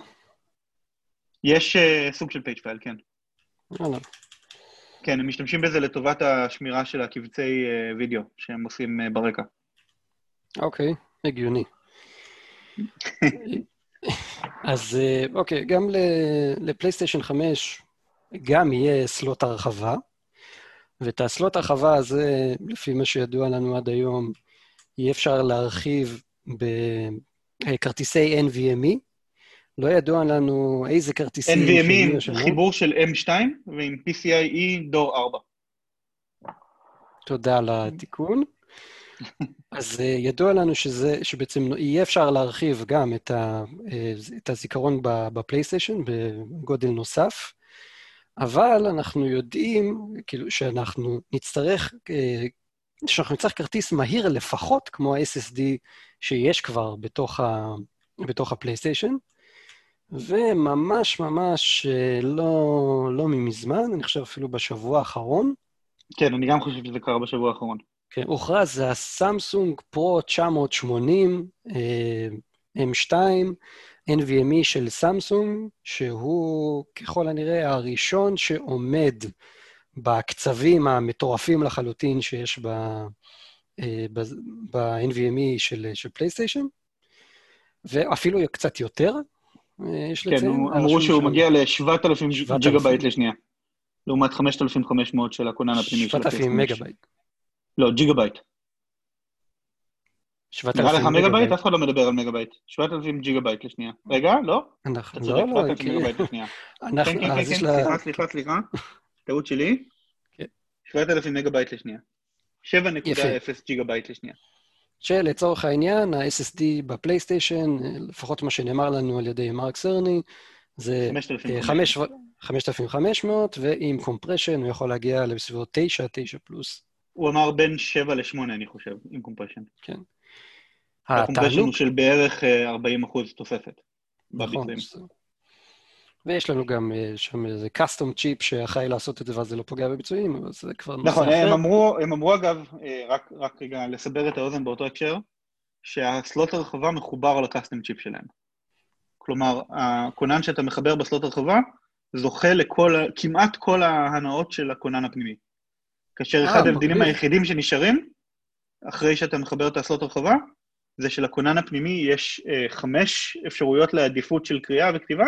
יש אה, סוג של page file, כן. וואלה. כן, הם משתמשים בזה לטובת השמירה של הקבצי אה, וידאו שהם עושים אה, ברקע. אוקיי, הגיוני. אז אוקיי, גם ל- לפלייסטיישן 5 גם יהיה סלוט הרחבה, ואת הסלוט הרחבה הזה, לפי מה שידוע לנו עד היום, יהיה אפשר להרחיב בכרטיסי NVMe. לא ידוע לנו איזה כרטיסים NVMe עם. חיבור של M2 ועם PCIe דור 4. תודה על התיקון. אז uh, ידוע לנו שזה, שבעצם יהיה אפשר להרחיב גם את, ה, uh, את הזיכרון בפלייסטיישן בגודל נוסף, אבל אנחנו יודעים, כאילו, שאנחנו נצטרך, uh, שאנחנו נצטרך כרטיס מהיר לפחות כמו ה-SSD שיש כבר בתוך, ה, בתוך הפלייסטיישן, וממש ממש uh, לא, לא ממזמן, אני חושב אפילו בשבוע האחרון, כן, אני גם חושב שזה קרה בשבוע האחרון. כן, הוכרז, זה הסמסונג פרו 980 אה, M2 NVMe של סמסונג, שהוא כן. ככל הנראה הראשון שעומד בקצבים המטורפים לחלוטין שיש אה, ב-NVMe של, של פלייסטיישן, ואפילו קצת יותר, אה, יש כן, לציין. כן, אמרו שהוא שם... מגיע ל-7,000 ג'יגאבייט לשנייה, לעומת 5,500 של הכונן הפנימי של הפלייסטיישן. 7,000 מגאבייט. לא, ג'יגאבייט. 7,000 מגה-בייט. נראה לך מגה-בייט? אף אחד לא מדבר על מגה-בייט. 7,000 ג'יגה-בייט לשנייה. רגע, לא? אנחנו, לא, לא, כן. כן, כן, כן, סליחה, סליחה, סליחה. טעות שלי. כן. 7,000 מגה-בייט לשנייה. 7.0 ג'יגה-בייט לשנייה. שלצורך העניין, ה-SSD בפלייסטיישן, לפחות מה שנאמר לנו על ידי מרק סרני, זה אה, 5,500, ועם compression הוא יכול להגיע לסביבות 9, 9 פלוס. הוא אמר בין 7 ל-8, אני חושב, עם compression. כן. הוא של בערך אה, 40 אחוז תוספת. נכון. ויש לנו גם אה, שם איזה custom chip שאחראי לעשות את זה ואז זה לא פוגע בביצועים, אבל זה כבר נושא נכון, אחר. הם אמרו, הם אמרו אגב, אה, רק, רק רגע לסבר את האוזן באותו הקשר, שה slot הרחבה מחובר ל custom chip שלהם. כלומר, הכונן שאתה מחבר ב slot הרחבה זוכה לכל, כמעט כל ההנאות של הכונן הפנימי. כאשר אה, אחד ההבדלים. היחידים שנשארים, אחרי שאתה מחבר את הסלוט הרחבה, זה שלכונן הפנימי יש אה, חמש אפשרויות לעדיפות של קריאה וכתיבה,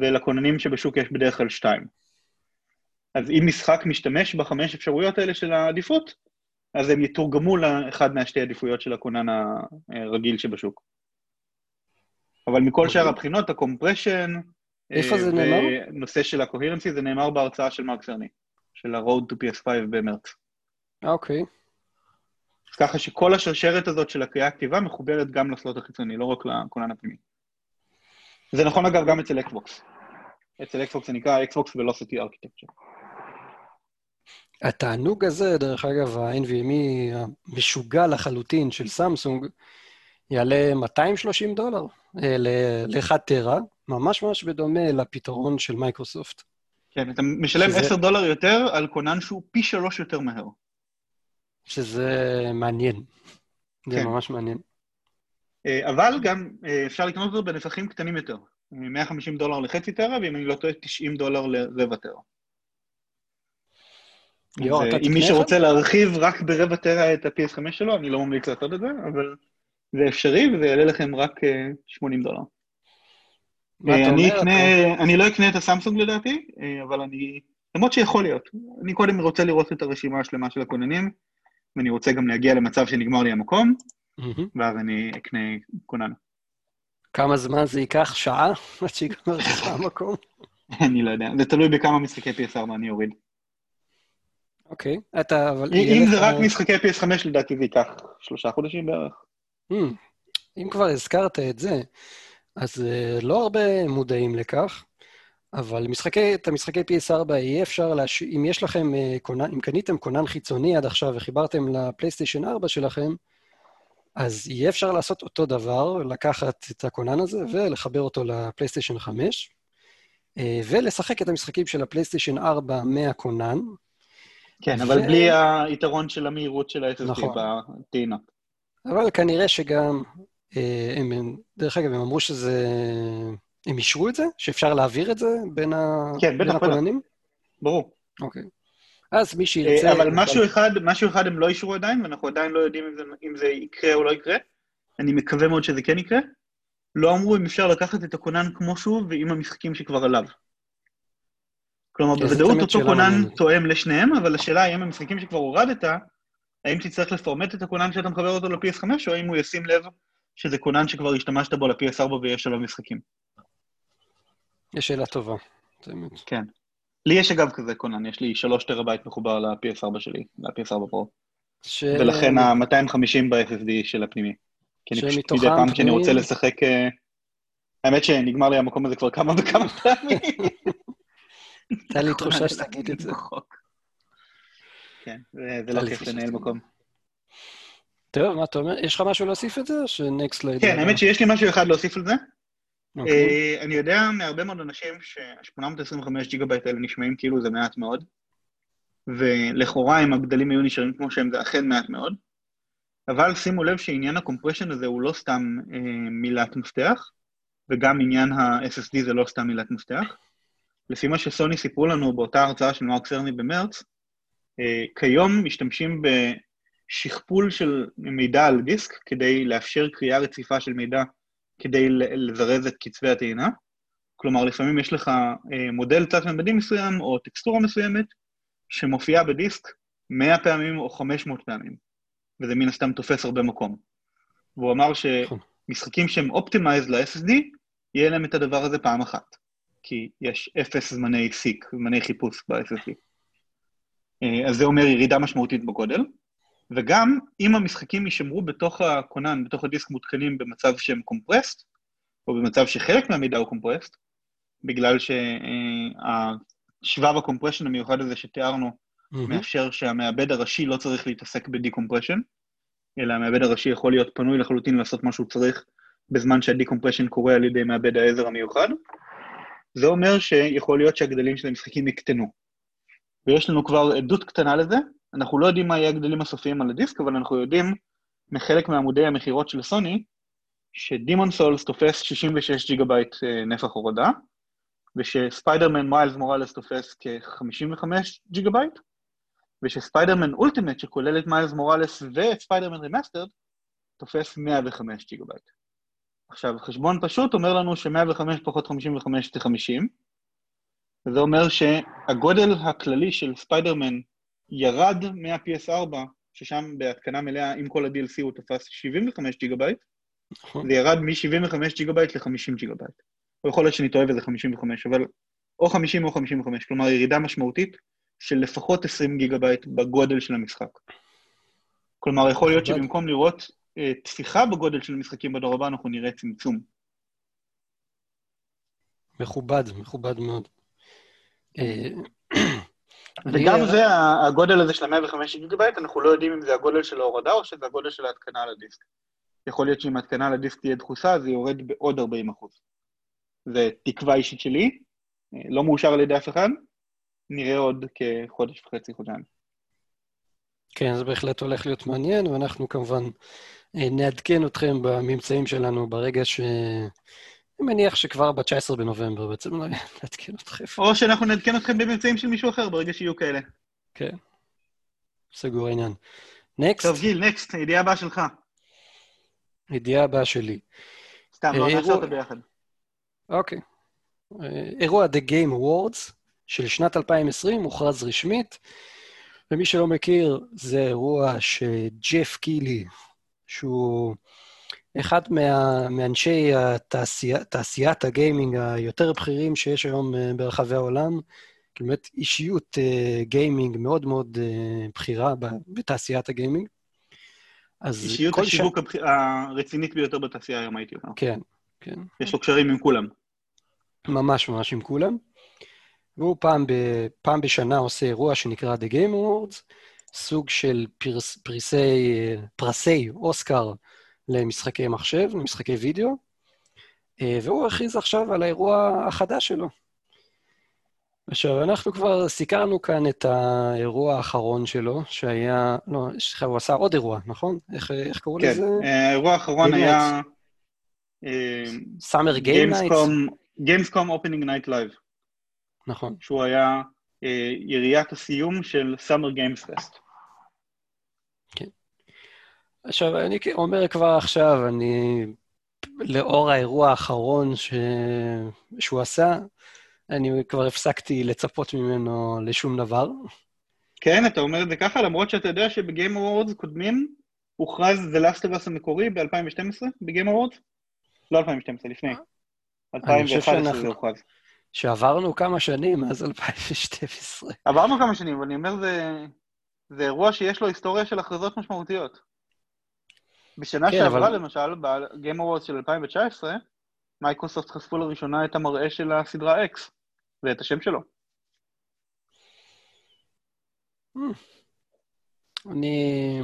ולכוננים שבשוק יש בדרך כלל שתיים. אז אם משחק משתמש בחמש אפשרויות האלה של העדיפות, אז הם יתורגמו לאחד מהשתי עדיפויות של הכונן הרגיל שבשוק. אבל מכל שאר הבחינות, ה compression, איפה אה, זה נאמר? ונושא של ה coherency, זה נאמר בהרצאה של מארק סרני, של ה-Road to PS5 במרץ. אה, אוקיי. אז ככה שכל השרשרת הזאת של הקריאה הכתיבה מחוברת גם ל slot החיצוני, לא רק לכונן הפנימי. זה נכון אגב גם אצל אקסבוקס. אצל אקסבוקס זה נקרא אקסבוקס Velocity Architecture. התענוג הזה, דרך אגב, ה-NVMe המשוגע לחלוטין של סמסונג, יעלה 230 דולר אה, ל-1 טרה, ממש ממש בדומה לפתרון של מייקרוסופט. כן, אתה משלם שזה- 10 דולר יותר על כונן שהוא פי שלוש יותר מהר. שזה מעניין. זה כן. ממש מעניין. אה, אבל גם אה, אפשר לקנות אותו בנפחים קטנים יותר. 150 דולר לחצי טרה, ואם אני לא טועה, 90 דולר לרבע טרה. אתה אם מי? שרוצה להרחיב רק ברבע טרה את ה-PS5 שלו, אני לא ממליץ לעשות את זה, אבל זה אפשרי, וזה יעלה לכם רק אה, 80 דולר. מה אה, אתה אני? אקנה, אני לא אקנה את הסמסונג לדעתי, אבל אני... למרות שיכול להיות. אני קודם רוצה לראות את הרשימה השלמה של הכוננים, ואני רוצה גם להגיע למצב שנגמר לי המקום. ואז אני אקנה כונן. כמה זמן זה ייקח? שעה? עד שיגמר לך המקום? אני לא יודע, זה תלוי בכמה משחקי PS4 אני אוריד. אוקיי. אתה, אבל... אם זה רק משחקי PS5 לדעתי זה ייקח שלושה חודשים בערך. אם כבר הזכרת את זה, אז אה, לא הרבה מודעים לכך, אבל משחקי, את המשחקי PS4 יהיה אפשר, להש... אם יש לכם אה, כונן, אם קניתם כונן חיצוני עד עכשיו וחיברתם לפלייסטיישן 4 שלכם, אז יהיה אפשר לעשות אותו דבר, לקחת את הכונן הזה ולחבר אותו לפלייסטיישן 5, אה, ולשחק את המשחקים של הפלייסטיישן 4 מהכונן. כן, אבל ו- בלי היתרון של המהירות של ה-SSD נכון. בטעינה. אבל כנראה שגם, אה, הם- דרך אגב, הם אמרו שזה, הם אישרו את זה? שאפשר להעביר את זה בין, ה, כן, בטח, בין בטח. הכוננים? ברור. אוקיי. אז מי שירצה... אה, אבל משהו אחד, משהו אחד הם לא אישרו עדיין, ואנחנו עדיין לא יודעים אם זה, אם זה יקרה או לא יקרה. אני מקווה מאוד שזה כן יקרה. לא אמרו אם אפשר לקחת את הכונן כמו שהוא ועם המשחקים שכבר עליו. כלומר, בוודאות אותו כונן. תואם לשניהם, אבל השאלה היא אם המשחקים שכבר הורדת, האם תצטרך לפרמט את הכונן שאתה מחבר אותו ל-PS5, או האם הוא ישים לב שזה כונן שכבר השתמשת בו ל-PS4 ויש עליו משחקים. יש שאלה טובה. באמת. כן. לי יש אגב כזה כונן, יש לי 3 טראבייט מחובר ל-PS4 שלי, ל- PS4 Pro. ש... ולכן ה-250 ב-SSD של הפנימי. כי אני פשוט מדי פעם פנויים- רוצה לשחק... אה, האמת שנגמר לי המקום הזה כבר כמה וכמה פעמים. הייתה לי תחושה שתגיד את זה. כן, זה לא כיף לנהל. מקום. טוב, מה אתה אומר? יש לך משהו להוסיף את זה, או ש next לא יודע? כן, האמת שיש לי משהו אחד להוסיף על זה. אוקיי. אה, אני יודע מהרבה מאוד אנשים שה-825 ג'יגה בייט האלה נשמעים כאילו זה מעט מאוד, ולכאורה אם הגדלים היו נשארים כמו שהם זה אכן מעט מאוד, אבל שימו לב שעניין הקומפרשן הזה הוא לא סתם אה, מילת מפתח, וגם עניין ה-SSD זה לא סתם מילת מפתח. לפי מה שסוני סיפרו לנו באותה הרצאה של מרק סרני במרץ, אה, כיום משתמשים בשכפול של מידע על דיסק כדי לאפשר קריאה רציפה של מידע כדי לזרז את קצבי הטעינה. כלומר, לפעמים יש לך אה, מודל תלת-ממדי מסוים או טקסטורה מסוימת שמופיעה בדיסק 100 פעמים או 500 פעמים, וזה מן הסתם תופס הרבה מקום. והוא אמר נכון. שמשחקים שהם optimized ל-SSD, יהיה להם את הדבר הזה פעם אחת, כי יש אפס זמני seek, זמני חיפוש ב-SSD. אה, אז זה אומר ירידה משמעותית בגודל, וגם אם המשחקים יישמרו בתוך הכונן, בתוך הדיסק מותקנים במצב שהם compressed, או במצב שחלק מהמידע הוא compressed, בגלל שהשבב ה compression המיוחד הזה שתיארנו מהמם. מאפשר שהמעבד הראשי לא צריך להתעסק ב decompression, אלא המעבד הראשי יכול להיות פנוי לחלוטין לעשות מה שהוא צריך בזמן שה decompression קורה על ידי מעבד העזר המיוחד. זה אומר שיכול להיות שהגדלים של המשחקים יקטנו. ויש לנו כבר עדות קטנה לזה, אנחנו לא יודעים מה יהיה הגדלים הסופיים על הדיסק, אבל אנחנו יודעים מחלק מעמודי המכירות של סוני, ש Demon's Souls תופס 66 ג'יגה בייט אה, נפח הורדה, ושספיידרמן מיילס מוראלס תופס כ-55 ג'יגה בייט, ושספיידרמן Ultimate, שכולל את מיילס מוראלס ואת ספיידרמן Remastered, תופס 105 ג'יגה בייט. עכשיו, חשבון פשוט אומר לנו ש-105 פחות 55 זה 50, וזה אומר שהגודל הכללי של ספיידרמן ירד מה-PS4, ששם בהתקנה מלאה עם כל ה-DLC הוא תפס 75 ג'יגה בייט, נכון. זה ירד מ-75 ג'יגה בייט ל-50 ג'יגה בייט. או יכול להיות שאני טועה וזה 55, אבל או 50 או 55, כלומר ירידה משמעותית של לפחות 20 ג'יגה בייט בגודל של המשחק. כלומר, יכול להיות. שבמקום לראות אה, תפיחה בגודל של משחקים בדור הבא, אנחנו נראה צמצום. מכובד, מכובד מאוד. וגם זה, הגודל הזה של ה-105 ג'יגה בייט, אנחנו לא יודעים אם זה הגודל של ההורדה או שזה הגודל של ההתקנה על הדיסק. יכול להיות שאם ההתקנה על הדיסק תהיה דחוסה, זה יורד בעוד 40 אחוז. זה תקווה אישית שלי, לא מאושר על ידי אף אחד, נראה עוד כחודש וחצי, חודשיים. כן, זה בהחלט הולך להיות מעניין, ואנחנו כמובן אה, נעדכן אתכם בממצאים שלנו ברגע ש... אני מניח שכבר ב-19 בנובמבר בעצם נעדכן אתכם. או שאנחנו נעדכן אתכם בממצאים של מישהו אחר ברגע שיהיו כאלה. כן, סגור העניין. נקסט, טוב, גיל, נקסט, הידיעה הבאה שלך. ידיעה הבאה שלי. סתם, לא אה, נעשה אותה ביחד. אוקיי. אה, אירוע The Game Awards של שנת 2020 הוכרז רשמית, ומי שלא מכיר, זה אירוע שג'ף קילי, שהוא אחד מה, מאנשי התעשייה, תעשיית הגיימינג היותר בכירים שיש היום אה, ברחבי העולם, כאילו באמת אישיות אה, גיימינג מאוד מאוד אה, בכירה בתעשיית הגיימינג. אז אישיות השיווק הבח- הרצינית ביותר בתעשייה היום, הייתי אומר. כן, כן. יש לו קשרים עם כולם. ממש ממש עם כולם. והוא פעם, ב, פעם בשנה עושה אירוע שנקרא The Game Awards, סוג של פרס, פרסי, פרסי אוסקר למשחקי מחשב, למשחקי וידאו, אה, והוא הכריז עכשיו על האירוע החדש שלו. עכשיו, אנחנו כבר סיקרנו כאן את האירוע האחרון שלו, שהיה, לא, סליחה, הוא עשה עוד אירוע, נכון? איך, איך קראו כן, לזה? אה, האירוע האחרון היה Summer Game Nights? Gamescom Opening Night Live, נכון. שהוא היה אה, יריית הסיום של Summer Game Fest. עכשיו, אני אומר כבר עכשיו, אני, לאור האירוע האחרון ש... שהוא עשה, אני כבר הפסקתי לצפות ממנו לשום דבר. כן, אתה אומר את זה ככה, למרות שאתה יודע שב Game Awards קודמים הוכרז The Last of Us המקורי ב-2012, ב Game Awards? לא 2012, לפני. אני חושב 2011 זה שאנחנו- הוכרז. שעברנו כמה שנים מאז 2012. עברנו כמה שנים, אבל אני אומר, זה, זה אירוע שיש לו היסטוריה של הכרזות משמעותיות. בשנה כן, שעברה, אבל- למשל, ב-Game Awards של 2019, מייקרוסופט חשפו לראשונה את המראה של הסדרה X, ואת השם שלו. אני,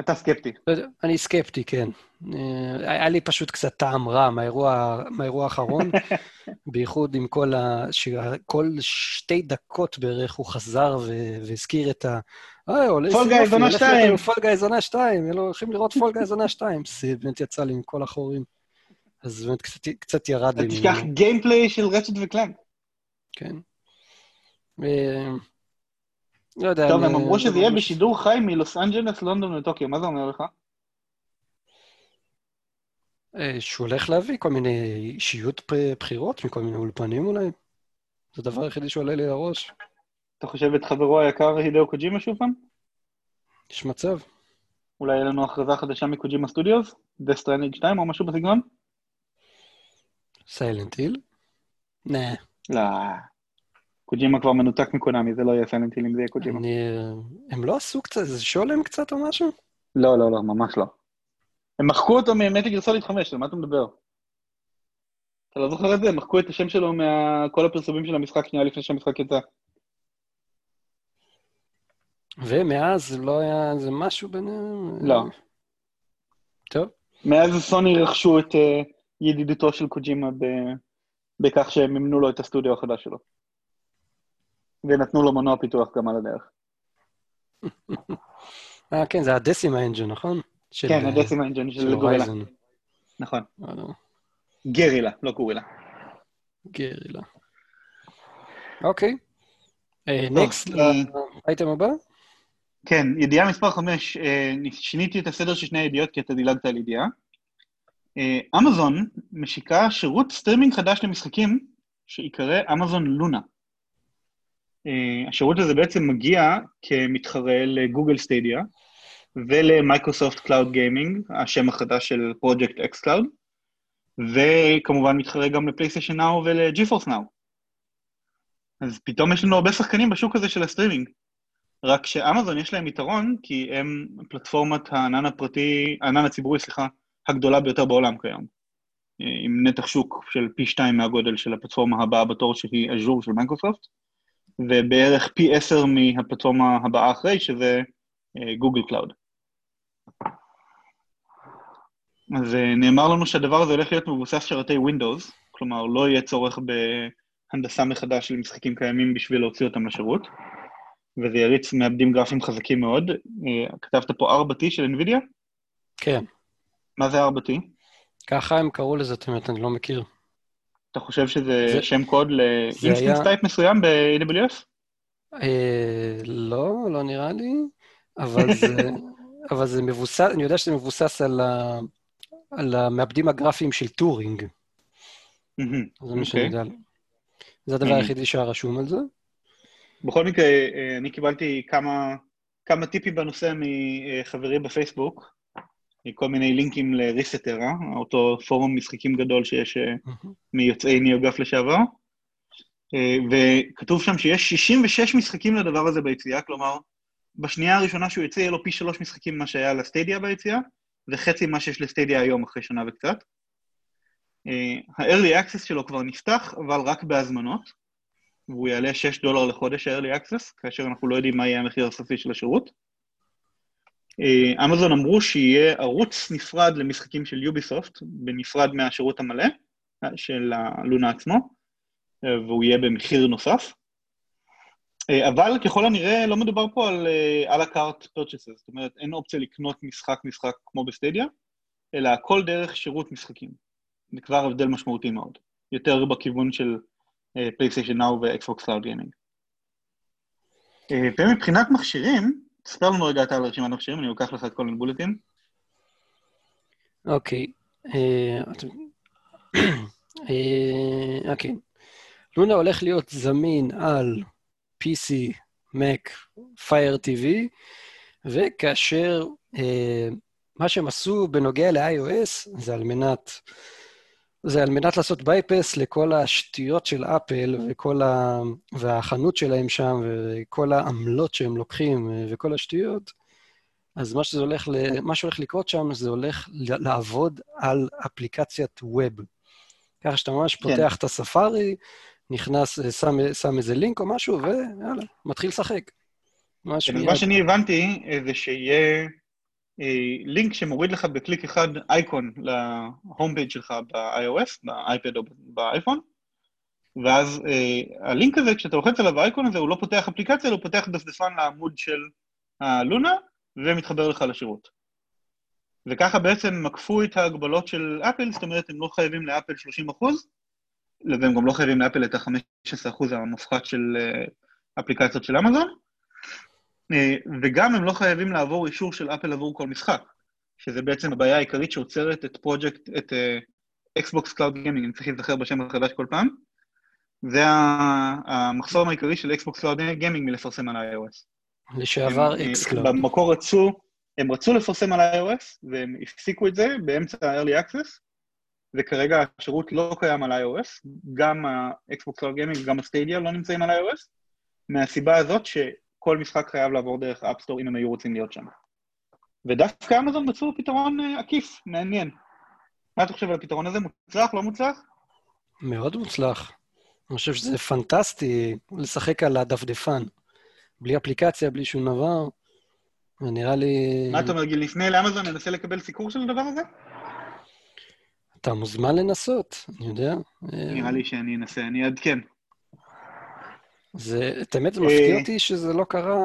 אתה סקפטי. לא אני סקפטי, כן. אה, היה לי פשוט קצת טעם רע מהאירוע, מהאירוע האחרון, בייחוד עם כל ה... שכל שתי דקות בערך הוא חזר. והזכיר את ה... אה, Fall Guys יופי, עונה הולך שתיים." להיות לנו Fall Guys עונה 2, הולכים לראות Fall Guys עונה 2. זה באמת יצא לי מכל החורים. אז באמת קצת, ירד לי תשכח. gameplay של Ratchet ו Clank. כן. אה, לא יודע. טוב, הם אמרו שזה יהיה בשידור חי מלוס אנג'לס, לונדון וטוקיו, מה זה אומר לך? אה, שהוא הולך להביא כל מיני אישיות בחירות מכל מיני אולפנים אולי. זה הדבר היחידי שעולה לי לראש. אתה חושב את חברו היקר הידאו קוג'ימה שוב פעם? יש מצב. אולי יהיה לנו הכרזה חדשה מקוג'ימה Studios? Death Stranding 2 או משהו בסגנון? Silent Hill? נה, לא. קוג'ימה כבר מנותק מקונאמי, זה לא יהיה Silent Hill אם זה יהיה קוג'ימה. אני... הם לא עשו קצת איזה שולם קצת או משהו? לא, לא, לא, ממש לא. הם מחקו אותו מ Metal Gear Solid 5, על מה אתה מדבר? אתה לא זוכר את זה? הם מחקו את השם שלו מכל הפרסומים של המשחק שנייה לפני שהמשחק יצא. ומאז לא היה איזה משהו ביניהם? לא. טוב. מאז סוני רכשו את uh, ידידותו של קוג'ימה ב... בכך שהם מימנו לו את הסטודיו החדש שלו. ונתנו לו מנוע פיתוח גם על הדרך. אה, כן, זה הדסימה אנג'ן, נכון? כן, ה Decima Engine של גורילה. נכון. אה, לא. גרילה, לא גורילה. גרילה. אוקיי. Next לאייטם הבא? כן, ידיעה מספר 5, אה, שיניתי את הסדר של שני הידיעות כי אתה דילגת על ידיעה. אה, אמזון משיקה שירות סטרימינג חדש למשחקים שיקרא אמזון Luna. אה, השירות הזה בעצם מגיע כמתחרה לגוגל Stadia ולמייקרוסופט Cloud Gaming, השם החדש של פרויקט xCloud, וכמובן מתחרה גם לפלייסטיישן Now ול GeForce Now. אז פתאום יש לנו הרבה שחקנים בשוק הזה של הסטרימינג. רק שאמזון יש להם יתרון, כי הם פלטפורמת הענן הפרטי, הענן הציבורי, סליחה, הגדולה ביותר בעולם כיום. עם נתח שוק של פי שתיים מהגודל של הפלטפורמה הבאה בתור שהיא Azure של מייקרוסופט, ובערך פי עשר מהפלטפורמה הבאה אחרי, שזה גוגל אה, Cloud. אז אה, נאמר לנו שהדבר הזה הולך להיות מבוסס שרתי Windows, כלומר לא יהיה צורך בהנדסה מחדש של משחקים קיימים בשביל להוציא אותם לשירות. וזה יריץ מעבדים גרפיים חזקים מאוד. אה, כתבת פה 4T של NVIDIA? כן. מה זה 4T? ככה הם קראו לזה, זאת אומרת, אני לא מכיר. אתה חושב שזה זה... שם קוד ל instance היה... type מסוים ב-AWS? אה, לא, לא נראה לי, אבל זה, אבל זה מבוסס, אני יודע שזה מבוסס על, ה, על המעבדים הגרפיים של Turing. זה מה שאני יודע. זה הדבר היחידי שהיה רשום על זה. בכל מקרה, אה, אני קיבלתי כמה, כמה טיפים בנושא מחברי בפייסבוק, כל מיני לינקים לריסטרה, אותו פורום משחקים גדול שיש mm-hmm. מיוצאי ניאוגף לשעבר, אה, וכתוב שם שיש 66 משחקים לדבר הזה ביציאה, כלומר, בשנייה הראשונה שהוא יצא יהיה לו פי שלוש משחקים ממה שהיה לסטדיה ביציאה, וחצי ממה שיש לסטדיה היום אחרי שנה וקצת. ה-early access שלו כבר נפתח, אבל רק בהזמנות. והוא יעלה 6 דולר לחודש ה-early access, כאשר אנחנו לא יודעים מה יהיה המחיר הסופי של השירות. אה, אמזון אמרו שיהיה ערוץ נפרד למשחקים של יוביסופט, בנפרד מהשירות המלא אה, של ה Luna עצמו, אה, והוא יהיה במחיר נוסף. אבל ככל הנראה לא מדובר פה על à la carte purchases, זאת אומרת אין אופציה לקנות משחק-משחק כמו ב Stadia, אלא הכל דרך שירות משחקים. זה כבר הבדל משמעותי מאוד. יותר בכיוון של פלייסטיישן Now ו Xbox Cloud Gaming. ומבחינת מכשירים, תספר לנו רגע אתה על רשימת מכשירים, אני לוקח לך את כל הבולטים. אוקיי. אה, אה, אוקיי. לונה הולך להיות זמין על PC, Mac, Fire TV, וכאשר אה, מה שהם עשו בנוגע ל-iOS זה על מנת זה על מנת לעשות בייפס לכל השטויות של אפל וכל ה... והחנות שלהם שם וכל העמלות שהם לוקחים וכל השטויות, אז מה, שזה הולך ל... מה שהולך לקרות שם זה הולך לעבוד על אפליקציית web. ככה שאתה ממש כן. פותח את הספארי, נכנס, שם, שם איזה לינק או משהו, ויאללה, מתחיל לשחק. כן, מה שאני הבנתי זה שיהיה אה, לינק שמוריד לך בקליק אחד אייקון ל home page שלך ב-iOS, באייפד או באייפון, ואז אה, הלינק הזה, כשאתה לוחץ עליו האייקון הזה, הוא לא פותח אפליקציה, הוא פותח דפדפן לעמוד של הלונה, ומתחבר לך לשירות. וככה בעצם מקפו את ההגבלות של אפל, זאת אומרת, הם לא חייבים לאפל 30 אחוז, והם גם לא חייבים לאפל את ה-15 אחוז המופחת של אה, אפליקציות של אמזון, אה, וגם הם לא חייבים לעבור אישור של אפל עבור כל משחק, שזה בעצם הבעיה העיקרית שעוצרת את פרויקט, את Xbox Cloud Gaming, אני צריך להיזכר בשם החדש כל פעם, זה המחסום העיקרי של Xbox Cloud Gaming מלפרסם על iOS. לשעבר xCloud. במקור רצו, הם רצו לפרסם על iOS, והם הפסיקו את זה באמצע ה-early access, וכרגע השירות לא קיים על iOS, גם ה-Xbox Cloud Gaming וגם ה Stadia לא נמצאים על iOS, מהסיבה הזאת ש... כל משחק חייב לעבור דרך App Store אם הם היו רוצים להיות שם. ודווקא אמזון מצאו פתרון uh, עקיף, מעניין. מה אתה חושב על הפתרון הזה? מוצלח, לא מוצלח? מאוד מוצלח. אני חושב שזה פנטסטי לשחק על הדפדפן. בלי אפליקציה, בלי שום דבר. נראה לי... מה אתה אומר, גיל? נפנה לאמזון, ננסה לקבל סיקור של הדבר הזה? אתה מוזמן לנסות, אני יודע. נראה לי שאני אנסה, אני אעדכן. זה, את האמת, זה מפתיע אותי שזה לא קרה,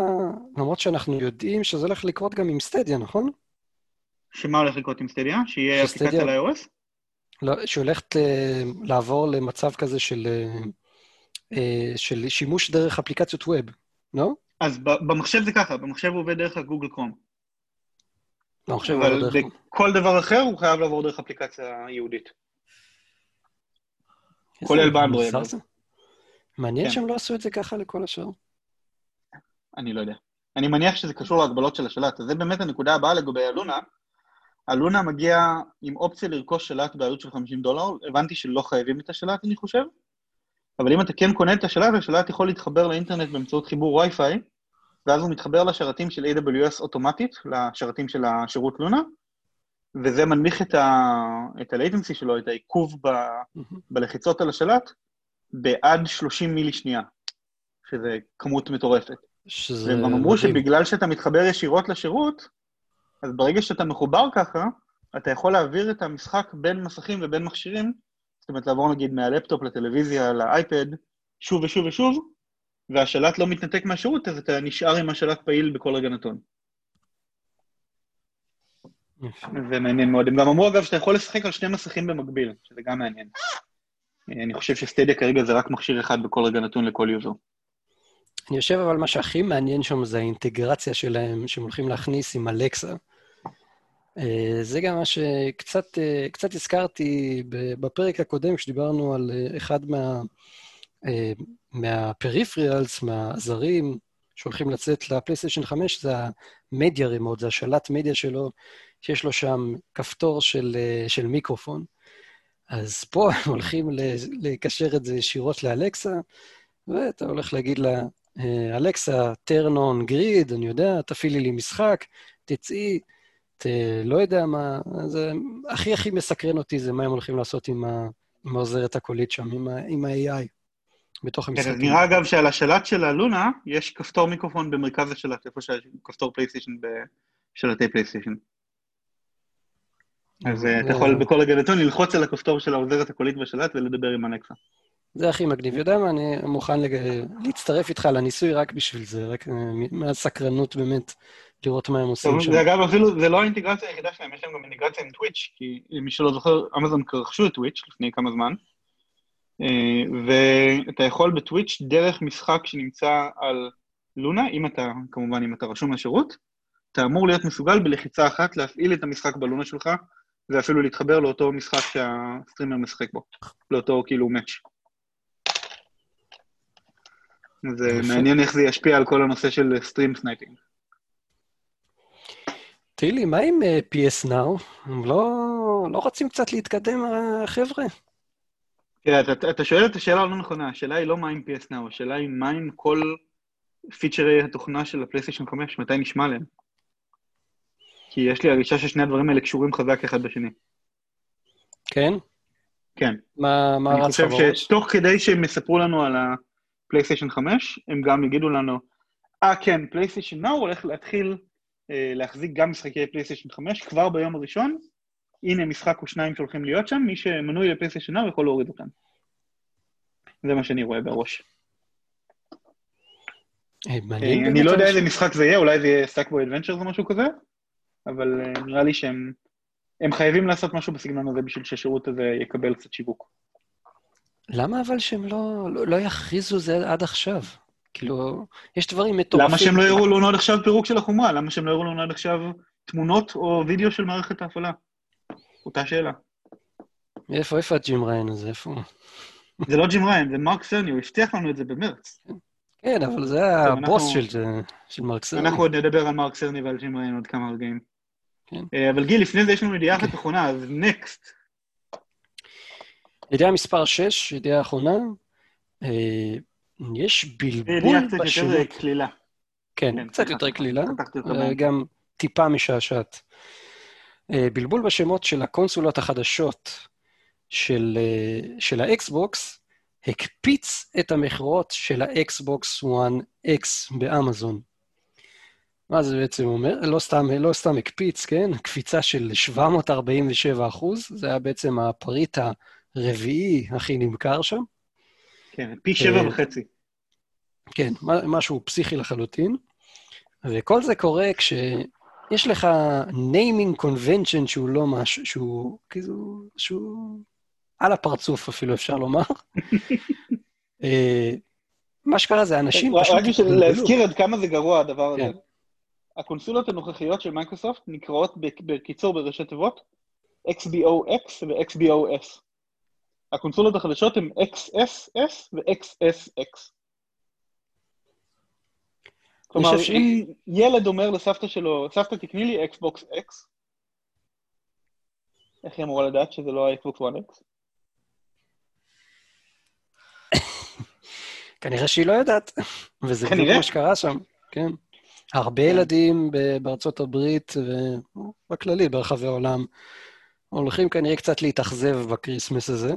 למרות שאנחנו יודעים שזה הולך לקרות גם עם סטדיה, נכון? שמה הולך לקרות עם סטדיה? שיהיה אפליקציה ל-iOS? לא, שהולכת uh, לעבור למצב כזה של, uh, של שימוש דרך אפליקציות ווב, לא? אז במחשב זה ככה, במחשב הוא עובד דרך הגוגל קרום. במחשב הוא עובד דרך... אבל בכל דבר אחר הוא חייב לעבור דרך אפליקציה ייעודית. כולל באנדרואיד. מעניין כן. שהם לא עשו את זה ככה לכל השאר. אני לא יודע. אני מניח שזה קשור להגבלות של השלט, אז זה באמת הנקודה הבאה לגבי הלונה. הלונה מגיע עם אופציה לרכוש שלט בעלות של 50 דולר, הבנתי שלא חייבים את השלט, אני חושב, אבל אם אתה כן קונה את השלט, השלט יכול להתחבר לאינטרנט באמצעות חיבור וי-פיי, ואז הוא מתחבר לשרתים של AWS אוטומטית, לשרתים של השירות לונה, וזה מנמיך את, ה... ה-latency שלו, את העיכוב ב... mm-hmm. בלחיצות על השלט, בעד 30 מילי שנייה, שזה כמות מטורפת. שזה... והם אמרו שבגלל שאתה מתחבר ישירות לשירות, אז ברגע שאתה מחובר ככה, אתה יכול להעביר את המשחק בין מסכים ובין מכשירים, זאת אומרת לעבור נגיד מהלפטופ לטלוויזיה, לאייפד, שוב ושוב ושוב, והשלט לא מתנתק מהשירות, אז אתה נשאר עם השלט פעיל בכל רגע נתון. זה מעניין מאוד. הם גם אמרו, אגב, שאתה יכול לשחק על שני מסכים במקביל, שזה גם מעניין. אני חושב ש Stadia כרגע זה רק מכשיר אחד בכל רגע נתון לכל user. אני חושב אבל מה שהכי מעניין שם זה האינטגרציה שלהם, שהם הולכים להכניס עם אלקסה. אה, זה גם מה שקצת אה, הזכרתי בפרק הקודם, כשדיברנו על אה, אחד מה, מה peripherals, מהאביזרים שהולכים לצאת לפלייסטיישן 5, זה המדיה רימוט, זה השלט מדיה שלו, שיש לו שם כפתור של, של מיקרופון. אז פה הם הולכים לקשר את זה ישירות לאלקסה, ואתה הולך להגיד לה, אלכסה, turn on grid, אני יודע, תפעילי לי משחק, תצאי, ת, לא יודע מה, זה הכי הכי מסקרן אותי זה מה הם הולכים לעשות עם, ה, עם העוזרת הקולית שם, עם, ה, עם ה-AI בתוך המשחקים. כן, נראה אגב שעל השלט של ה Luna יש כפתור מיקרופון במרכז השלט, איפה שיש כפתור פלייסטיישן בשלטי פלייסטיישן. אז אה, אתה יכול בכל רגע נתון ללחוץ על הכפתור של העוזרת הקולית בשלט ולדבר עם אלקסה. זה הכי מגניב. יודע מה, אני מוכן לג... להצטרף איתך לניסוי רק בשביל זה, רק אה, מהסקרנות באמת, לראות מה הם עושים שם. זה אגב, אפילו, זה לא האינטגרציה היחידה שלהם, יש להם גם אינטגרציה עם טוויץ', כי מי שלא זוכר, אמזון רכשו את טוויץ' לפני כמה זמן, אה, ואתה יכול בטוויץ' דרך משחק שנמצא על Luna, אם אתה, כמובן, אם אתה רשום לשירות, אתה אמור להיות מסוגל בלחיצה אחת להפעיל את המשחק ב Luna שלך, ואפילו להתחבר לאותו משחק שה streamer משחק בו, לאותו כאילו match. זה מעניין איך זה ישפיע על כל הנושא של stream sniping. תגיד לי, מה עם אה, PS Now? הם לא, לא רוצים קצת להתקדם, החבר'ה? תראה, אתה, אתה שואל את השאלה הלא נכונה, השאלה היא לא מה עם PS Now, השאלה היא מה עם כל פיצ'רי התוכנה של הפלייסטיישן 5, מתי נשמע להם? כי יש לי הרגשה ששני הדברים האלה קשורים חזק אחד בשני. כן? כן. מה, מה רץ בראש? אני חושב שתוך כדי שהם יספרו לנו על ה... פלייסטיישן 5, הם גם יגידו לנו, אה ah, כן, פלייסטיישן Now הולך להתחיל אה, להחזיק גם משחקי פלייסטיישן 5 כבר ביום הראשון, הנה משחק או שניים שהולכים להיות שם, מי שמנוי לפלייסטיישן Now יכול להוריד אותם. זה מה שאני רואה בראש. אה, אה, אני לא יודע איזה משחק זה יהיה, אולי זה יהיה Sackboy Adventures או משהו כזה, אבל אה, נראה לי שהם הם חייבים לעשות משהו בסגנון הזה בשביל שהשירות הזה יקבל קצת שיווק. למה אבל שהם לא, לא, לא יכריזו זה עד עכשיו? כאילו, יש דברים מטורפים. למה שהם לא יראו לנו עד עכשיו פירוק של החומרה? למה שהם לא יראו לנו עד עכשיו תמונות או וידאו של מערכת ההפעלה? אותה שאלה. איפה, איפה הג'ים ריין הזה? איפה? זה לא ג'ים ריין, זה מרק סרני, הוא הבטיח לנו את זה במרץ. כן, אבל זה הבוס של, של מרק סרני. אנחנו עוד נדבר על מרק סרני ועל ג'ים ריין עוד כמה רגעים. כן. אה, אבל גיל, לפני זה יש לנו ידיעה אחת כן. אחרונה, אז נקסט. ידיעה מספר 6, ידיעה אחרונה, אה, יש בלבול בשמות. קצת יותר קלילה. כן, כן קצת יותר קלילה, אה, גם טיפה משעשעת. בלבול בשמות של הקונסולות החדשות של, של האקסבוקס הקפיץ את המכירות של האקסבוקס 1X באמזון. מה זה בעצם אומר? לא סתם, לא סתם הקפיץ, כן? קפיצה של 747 אחוז, זה היה בעצם הפריט הרביעי הכי נמכר שם. כן, פי שבע וחצי. כן, משהו פסיכי לחלוטין. וכל זה קורה כשיש לך naming convention שהוא לא משהו, שהוא כאילו, שהוא על הפרצוף אפילו, אפשר לומר. אה, מה שקרה זה אנשים פשוט... רק בשביל להזכיר עד כמה זה גרוע הדבר הזה. הקונסולות הנוכחיות של מייקרוסופט נקראות בקיצור בראשי תיבות XBOX ו-XBOS. הקונסולות החדשות הן XSS ו-XSX. כלומר, ש... אם ילד אומר לסבתא שלו, סבתא תקני לי אקסבוקס X, איך היא אמורה לדעת שזה לא האקסבוקס 1X? כנראה שהיא לא יודעת, וזה בדיוק מה שקרה שם, כן. הרבה כן. ילדים בארצות הברית ובכללי ברחבי העולם הולכים כנראה קצת להתאכזב בקריסמס הזה,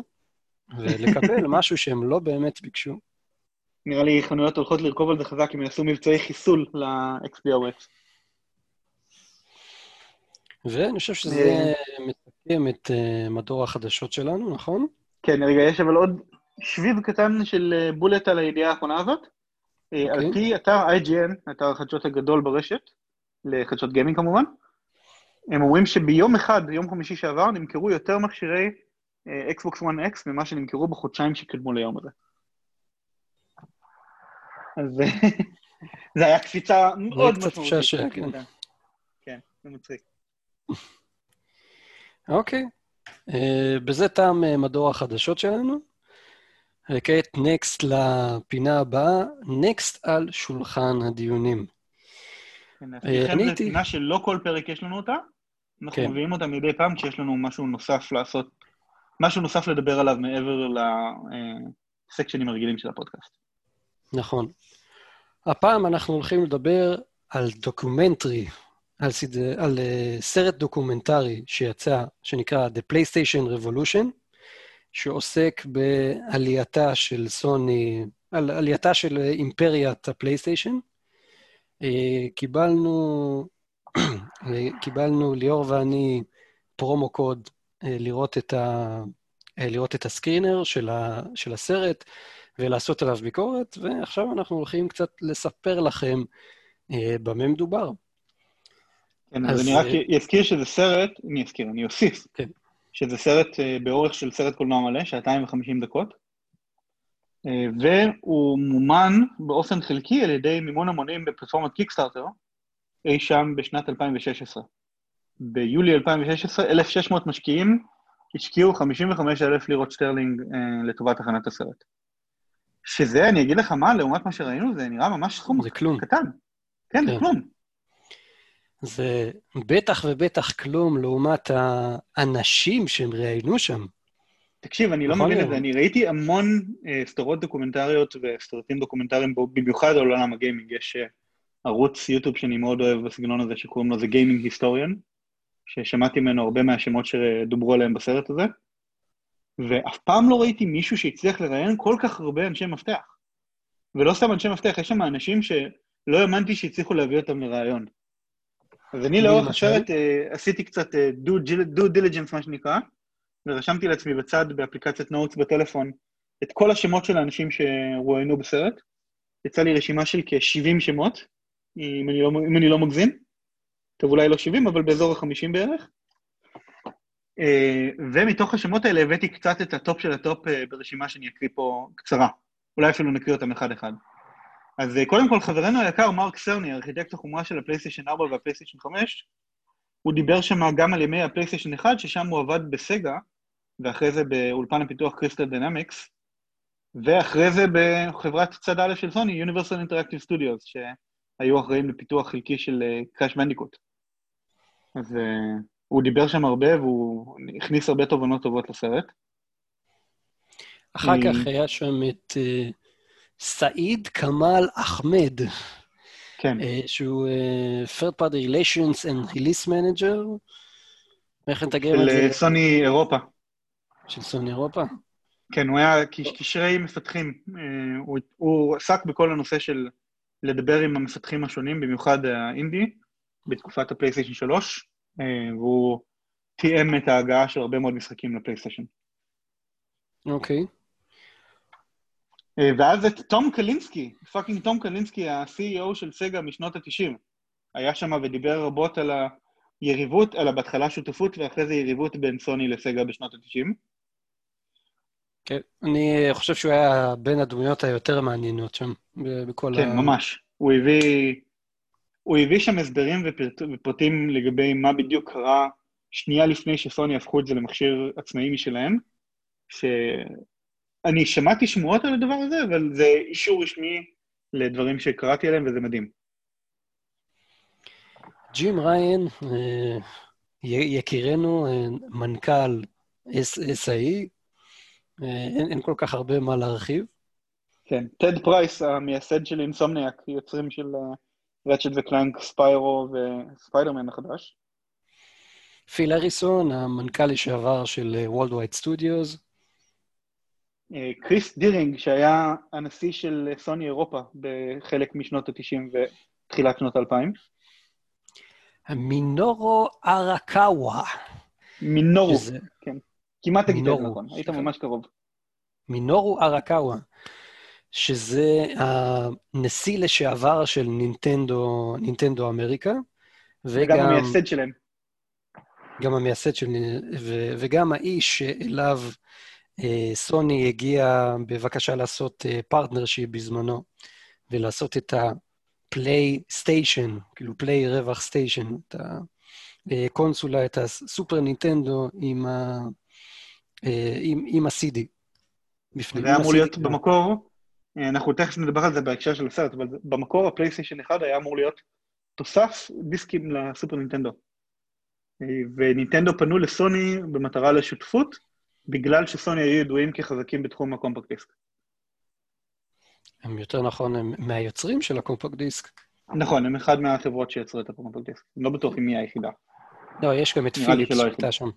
ולקבל משהו שהם לא באמת ביקשו. נראה לי חנויות הולכות לרכוב על זה חזק אם יעשו מבצעי חיסול ל-XBOX. ואני חושב שזה מסכם את uh, מדור החדשות שלנו, נכון? כן, רגע, יש אבל עוד שביב קטן של אה, bullet על הידיעה האחרונה הזאת. Okay. אה, על אוקיי. פי אתר IGN, אתר החדשות הגדול ברשת, לחדשות גיימינג כמובן, הם אומרים שביום אחד, ביום חמישי שעבר, נמכרו יותר מכשירי Xbox One X ממה שנמכרו בחודשיים שקדמו ליום הזה. אז זה היה קפיצה מאוד משמעותית. כן. כן, זה מצחיק. אוקיי, אה, בזה תם אה, מדור החדשות שלנו. וכעת next לפינה הבאה, next על שולחן הדיונים. כן, לכם זו פינה שלא כל פרק יש לנו אותה, אנחנו כן. מביאים אותה מדי פעם כשיש לנו משהו נוסף לעשות, משהו נוסף לדבר עליו מעבר לסקשנים הרגילים של הפודקאסט. נכון. הפעם אנחנו הולכים לדבר על דוקומנטרי, על, סד... על uh, סרט דוקומנטרי שיצא, שנקרא The PlayStation Revolution, שעוסק בעלייתה של סוני, על עלייתה של אימפריית הפלייסטיישן. Uh, קיבלנו, קיבלנו, ליאור ואני, פרומו קוד uh, לראות את, ה, לראות את הסקרינר של, ה, של הסרט. ולעשות עליו ביקורת, ועכשיו אנחנו הולכים קצת לספר לכם אה, במה מדובר. כן, אז, אז אני רק אה, אזכיר שזה סרט, אני אזכיר, אני אוסיף, כן. שזה סרט אה, באורך של סרט קולנוע מלא, שעתיים וחמישים דקות, אה, והוא מומן באופן חלקי על ידי מימון המונים בפלטפורמת קיקסטארטר, אי שם בשנת 2016. ביולי 2016, 1,600 משקיעים השקיעו 55,000 לירות שטרלינג אה, לטובת הכנת הסרט. שזה, אני אגיד לך מה, לעומת מה שראינו, זה נראה ממש סכום. קטן. כן, כן, זה כלום. זה בטח ובטח כלום לעומת האנשים שהם ראיינו שם. תקשיב, אני לא מבין את זה, אני ראיתי המון אה, סדרות דוקומנטריות וסרטים דוקומנטריים, במיוחד על עולם הגיימינג. יש אה, ערוץ יוטיוב שאני מאוד אוהב בסגנון הזה, שקוראים לו The Gaming Historian, ששמעתי ממנו הרבה מהשמות שדוברו עליהם בסרט הזה. ואף פעם לא ראיתי מישהו שהצליח לראיין כל כך הרבה אנשי מפתח. ולא סתם אנשי מפתח, יש שם אנשים שלא האמנתי שהצליחו להביא אותם לראיון. אז אני לאורך הסרט uh, עשיתי קצת uh, due diligence, מה שנקרא, ורשמתי לעצמי בצד באפליקציית Notes בטלפון את כל השמות של האנשים שרואיינו בסרט. יצא לי רשימה של כ-70 שמות, אם אני, לא, אם אני לא מגזים. טוב, אולי לא 70, אבל באזור ה-50 בערך. אה, ומתוך השמות האלה הבאתי קצת את הטופ של הטופ אה, ברשימה שאני אקריא פה קצרה. אולי אפילו נקריא אותם אחד-אחד. אז אה, קודם כל, חברנו היקר, מרק סרני, ארכיטקט החומרה של הפלייסטיישן 4 והפלייסטיישן 5, הוא דיבר שם גם על ימי הפלייסטיישן 1, ששם הוא עבד בסגה, ואחרי זה באולפן הפיתוח Crystal Dynamics, ואחרי זה בחברת צד א' של סוני, Universal Interactive Studios, שהיו אחראים לפיתוח חלקי של Crash Bandicoot. אז הוא דיבר שם הרבה והוא הכניס הרבה תובנות טובות לסרט. אחר כך היה שם את uh, סעיד כמאל אחמד, כן. uh, שהוא uh, third party relations and release manager. איך נתרגם את זה? של סוני אירופה. של סוני אירופה? כן, הוא היה קשרי מפתחים. אה, הוא, הוא עסק בכל הנושא של לדבר עם המפתחים השונים, במיוחד האינדי, בתקופת הפלייסטיישן 3, אה, והוא תיאם את ההגעה של הרבה מאוד משחקים לפלייסטיישן. אוקיי. אה, ואז את תום קלינסקי, fucking תום קלינסקי, ה-CEO של סגה משנות ה-90, היה שם ודיבר רבות על היריבות, על בהתחלה שותפות ואחרי זה יריבות בין סוני לסגה בשנות ה-90. כן, אני חושב שהוא היה בין הדמויות היותר מעניינות שם, בכל כן, ה... כן, ממש. הוא הביא, הוא הביא שם הסברים ופרט, ופרטים לגבי מה בדיוק קרה שנייה לפני שסוני הפכו את זה למכשיר עצמאי משלהם, שאני שמעתי שמועות על הדבר הזה, אבל זה אישור רשמי לדברים שקראתי עליהם, וזה מדהים. ג'ים ריין, אה, יקירנו, אה, מנכ"ל SAE, אה, אין, אין כל כך הרבה מה להרחיב. כן, טד פרייס, המייסד של Insomniac, יוצרים של Ratchet ו-Clank, Spyro וספיידרמן החדש. פיל הריסון, המנכ"ל לשעבר של Worldwide Studios. קריס דירינג, שהיה הנשיא של סוני אירופה בחלק משנות ה-90 ותחילת שנות ה-2000. מינורו ארקאווה. מינורו, שזה... כן. כמעט תגיד את זה נכון, היית ממש קרוב. מינורו ארקאווה, שזה הנשיא לשעבר של נינטנדו, נינטנדו אמריקה, וגם... וגם המייסד שלהם. גם המייסד של... ו, וגם האיש שאליו אה, סוני הגיע בבקשה לעשות אה, partnership בזמנו, ולעשות את הפלייסטיישן, כאילו Play רווח Station, את הקונסולה, את הסופר נינטנדו עם, ה, אה, עם, עם ה-CD. בפנים. זה היה אמור להיות במקור, אה, אנחנו תכף נדבר על זה בהקשר של הסרט, אבל במקור הפלייסטיישן 1 היה אמור להיות תוסף דיסקים לסופר נינטנדו. אה, ונינטנדו פנו לסוני במטרה לשותפות, בגלל שסוני היו ידועים כחזקים בתחום הקומפקט דיסק. הם יותר נכון, הם מהיוצרים של הקומפקט דיסק. נכון, הם אחד מהחברות שיצרו את הקומפקט דיסק. אני לא בטוח אם מי היחידה. לא, יש גם את פיליפס שהייתה שם.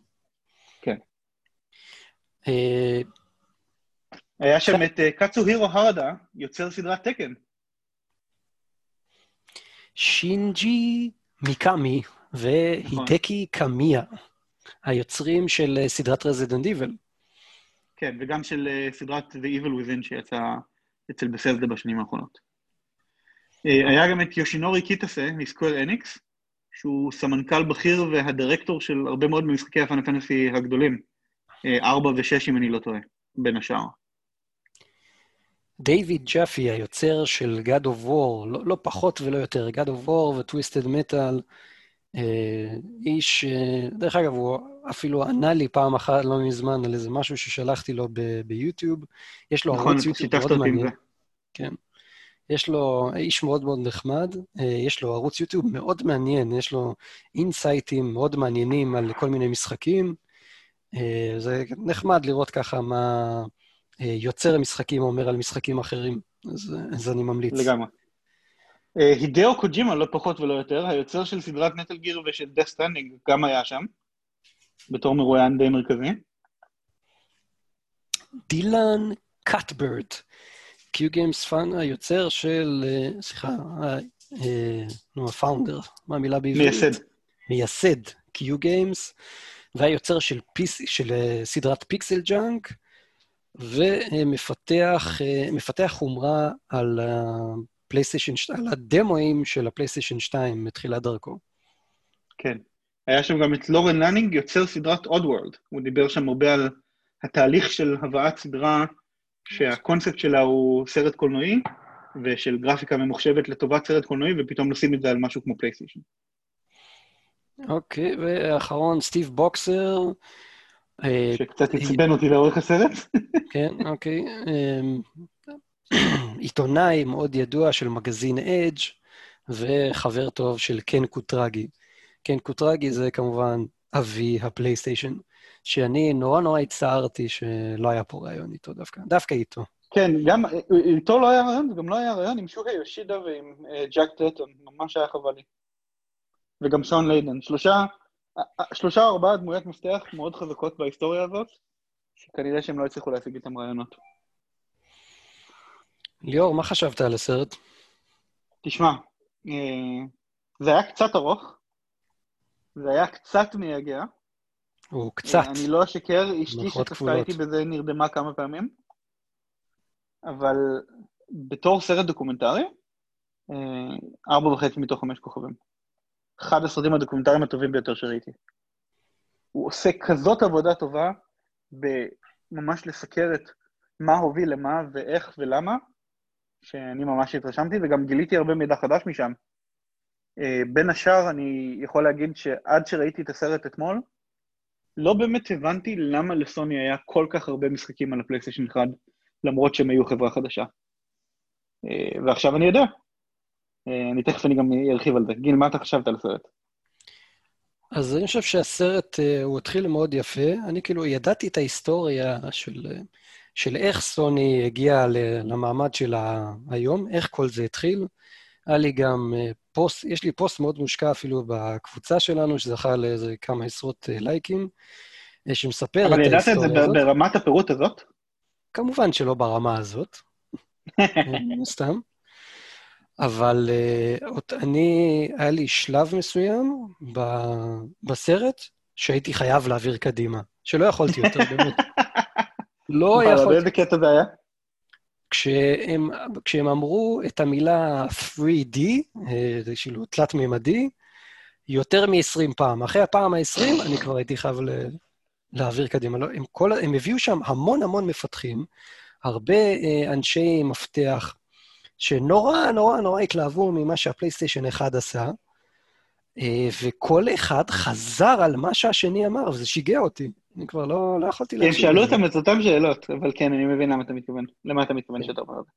כן. אה, היה שם את קאצו הירו הרדה, יוצר סדרת תקן. שינג'י מיקאמי והידקי קמיה, היוצרים של אה, סדרת רזידנט איבל. כן, וגם של אה, סדרת The Evil Within שיצאה אצל בסלדה בשנים האחרונות. היה גם את יושינורי קיטסה מסקוול אניקס, שהוא סמנכ"ל בכיר והדירקטור של הרבה מאוד ממשחקי הפאנל פנטסי הגדולים. ארבע ושש, אם אני לא טועה, בין השאר. דייוויד ג'אפי, היוצר של God of War, לא, לא פחות ולא יותר, God of War Metal, אה, איש, אה, דרך אגב, הוא אפילו ענה לי פעם אחת, לא מזמן, על איזה משהו ששלחתי לו ביוטיוב. יש לו נכון, ערוץ יוטיוב מאוד מעניין. כן. יש לו, איש מאוד מאוד נחמד, אה, יש לו ערוץ יוטיוב מאוד מעניין, יש לו אינסייטים מאוד מעניינים על כל מיני משחקים. אה, זה נחמד לראות ככה מה אה, יוצר המשחקים אומר על משחקים אחרים, אז, אז אני ממליץ. לגמרי. אה, הידאו קוג'ימה, לא פחות ולא יותר, היוצר של סדרת Metal Gear ושל Death Stranding, גם היה שם, בתור מרואיין די מרכזי. דילן קאטברט, Q-Games פאן, היוצר של, סליחה, נו, ה founder, מה המילה בעברית? מייסד. מייסד Q-Games. והיוצר של, פיס, של אה, סדרת PixelJunk, ומפתח אה, חומרה על הפלייסטיישן 2, על הדמואים של הפלייסטיישן 2 מתחילת דרכו. כן. היה שם גם את לורן לנינג, יוצר סדרת Oddworld. הוא דיבר שם הרבה על התהליך של הבאת סדרה שהקונספט שלה הוא סרט קולנועי, ושל גרפיקה ממוחשבת לטובת סרט קולנועי, ופתאום לשים את זה על משהו כמו פלייסטיישן. אוקיי, ואחרון, סטיב בוקסר. שקצת עצבן אותי לאורך הסרט. כן, אוקיי. עיתונאי מאוד ידוע של מגזין Edge וחבר טוב של קן קוטרגי. קן קוטרגי זה כמובן אבי הפלייסטיישן, שאני נורא נורא הצטערתי שלא היה פה ראיון איתו דווקא, דווקא איתו. כן, גם איתו לא היה ראיון, וגם לא היה ראיון עם שוהי יושידה ועם אה, ג'ק טרטון, ממש היה חבל לי. וגם שון ליידן. שלושה, שלושה או ארבעה דמויות מפתח מאוד חזקות בהיסטוריה הזאת. שכנראה שהם לא הצליחו להשיג איתם ראיונות. ליאור, מה חשבת על הסרט? תשמע, אה, זה היה קצת ארוך, זה היה קצת מייגע. הוא קצת. אני לא אשקר, אשתי שצפתה. איתי בזה נרדמה כמה פעמים, אבל בתור סרט דוקומנטרי, אה, ארבע וחצי מתוך חמש כוכבים. אחד הסרטים הדוקומנטריים הטובים ביותר שראיתי. הוא עושה כזאת עבודה טובה בממש לסקר את מה הוביל למה ואיך ולמה, שאני ממש התרשמתי, וגם גיליתי הרבה מידע חדש משם. אה, בין השאר, אני יכול להגיד שעד שראיתי את הסרט אתמול, לא באמת הבנתי למה לסוני היה כל כך הרבה משחקים על הפלייסטיישן 1, למרות שהם היו חברה חדשה. אה, ועכשיו אני יודע. אה, אני תכף אני גם ארחיב על זה. גיל, מה אתה חשבת על הסרט? אז אני חושב שהסרט, הוא התחיל מאוד יפה. אני כאילו ידעתי את ההיסטוריה של, של איך סוני הגיעה למעמד שלה היום, איך כל זה התחיל. היה לי גם אה, פוסט, יש לי פוסט מאוד מושקע אפילו בקבוצה שלנו, שזכה לאיזה כמה עשרות אה, לייקים, אה, שמספר את אבל ידעת את זה ההיסטוריה הזאת. ברמת הפירוט הזאת? כמובן שלא ברמה הזאת, מן הסתם. אבל uh, אני, היה לי שלב מסוים ב- בסרט שהייתי חייב להעביר קדימה, שלא יכולתי יותר, באמת. לא יכולתי. באיזה קטע זה היה? כשהם, כשהם אמרו את המילה 3D, אה, זה כאילו תלת-מימדי, יותר מ-20 פעם. אחרי הפעם ה-20, אני כבר הייתי חייב ל- להעביר קדימה. לא, הם, כל, הם הביאו שם המון המון מפתחים, הרבה אה, אנשי מפתח, שנורא נורא נורא התלהבו ממה שהפלייסטיישן 1 עשה, אה, וכל אחד חזר על מה שהשני אמר, וזה שיגע אותי. אני כבר לא, לא יכולתי כי הם שאלו. אותם את אותם שאלות, אבל כן, אני מבין למה אתה מתכוון. למה אתה מתכוון שאתה אומר את זה.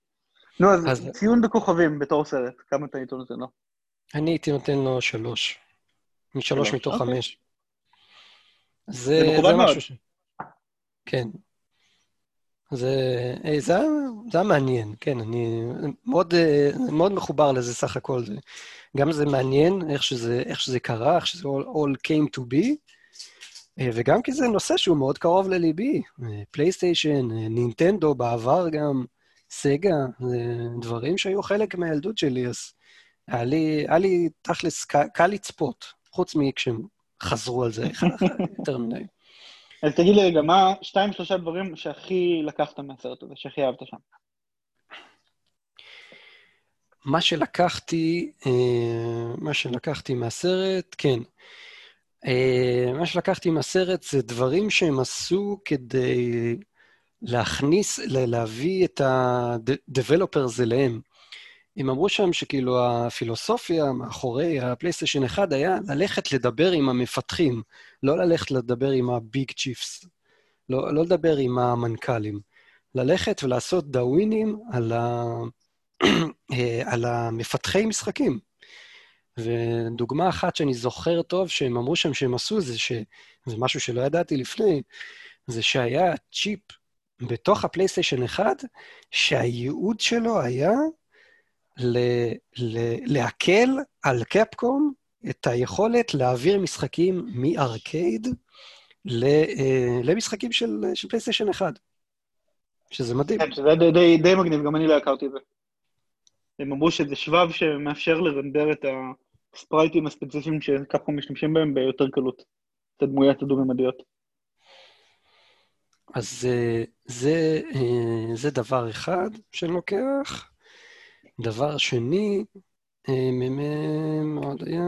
נו, אז ציון בכוכבים בתור סרט, כמה אתה היית נותן לו? אני הייתי נותן לו שלוש. משלוש שלוש, מתוך אוקיי. חמש. זה, מכובד מאוד. משהו ש... כן. זה, אה, זה, היה, זה היה מעניין, כן, אני מאוד, אה, מאוד מחובר לזה סך הכל. זה, גם זה מעניין איך שזה, איך שזה קרה, איך שזה all, all came to be, וגם כי זה נושא שהוא מאוד קרוב לליבי. אה, פלייסטיישן, אה, נינטנדו בעבר גם, סגה, דברים שהיו חלק מהילדות שלי, אז היה לי, היה לי תכלס קל, לצפות, חוץ מכשהם חזרו על זה יותר מדי. אז תגיד לי רגע, מה שתיים, שלושה דברים שהכי לקחת מהסרט הזה, שהכי אהבת שם? מה שלקחתי, אה, מה שלקחתי מהסרט, כן. אה, מה שלקחתי מהסרט זה דברים שהם עשו כדי להכניס, להביא את ה-developers אליהם. הם אמרו שם שכאילו הפילוסופיה מאחורי הפלייסטיישן 1 היה ללכת לדבר עם המפתחים, לא ללכת לדבר עם ה big chiefs, לא, לא לדבר עם המנכ"לים. ללכת ולעשות דאווינים על, ה... אה, על המפתחי משחקים. ודוגמה אחת שאני זוכר טוב שהם אמרו שם שהם עשו, זה ש... זה משהו שלא ידעתי לפני, זה שהיה צ'יפ בתוך הפלייסטיישן 1, שהייעוד שלו היה ל... ל... להקל על קפקום את היכולת להעביר משחקים מארקייד ל... אה, למשחקים של, של פלייסטיישן 1. שזה מדהים. כן, שזה די, די, די מגניב, גם אני לא הכרתי את זה. הם אמרו שזה שבב שמאפשר לרנדר את הספרייטים הספציפיים שקפקום משתמשים בהם ביותר קלות. את הדמויות הדו-ממדיות. אז אה, זה, אה, זה דבר אחד שאני לוקח. דבר שני, אה, מ"מ, מה עוד היה?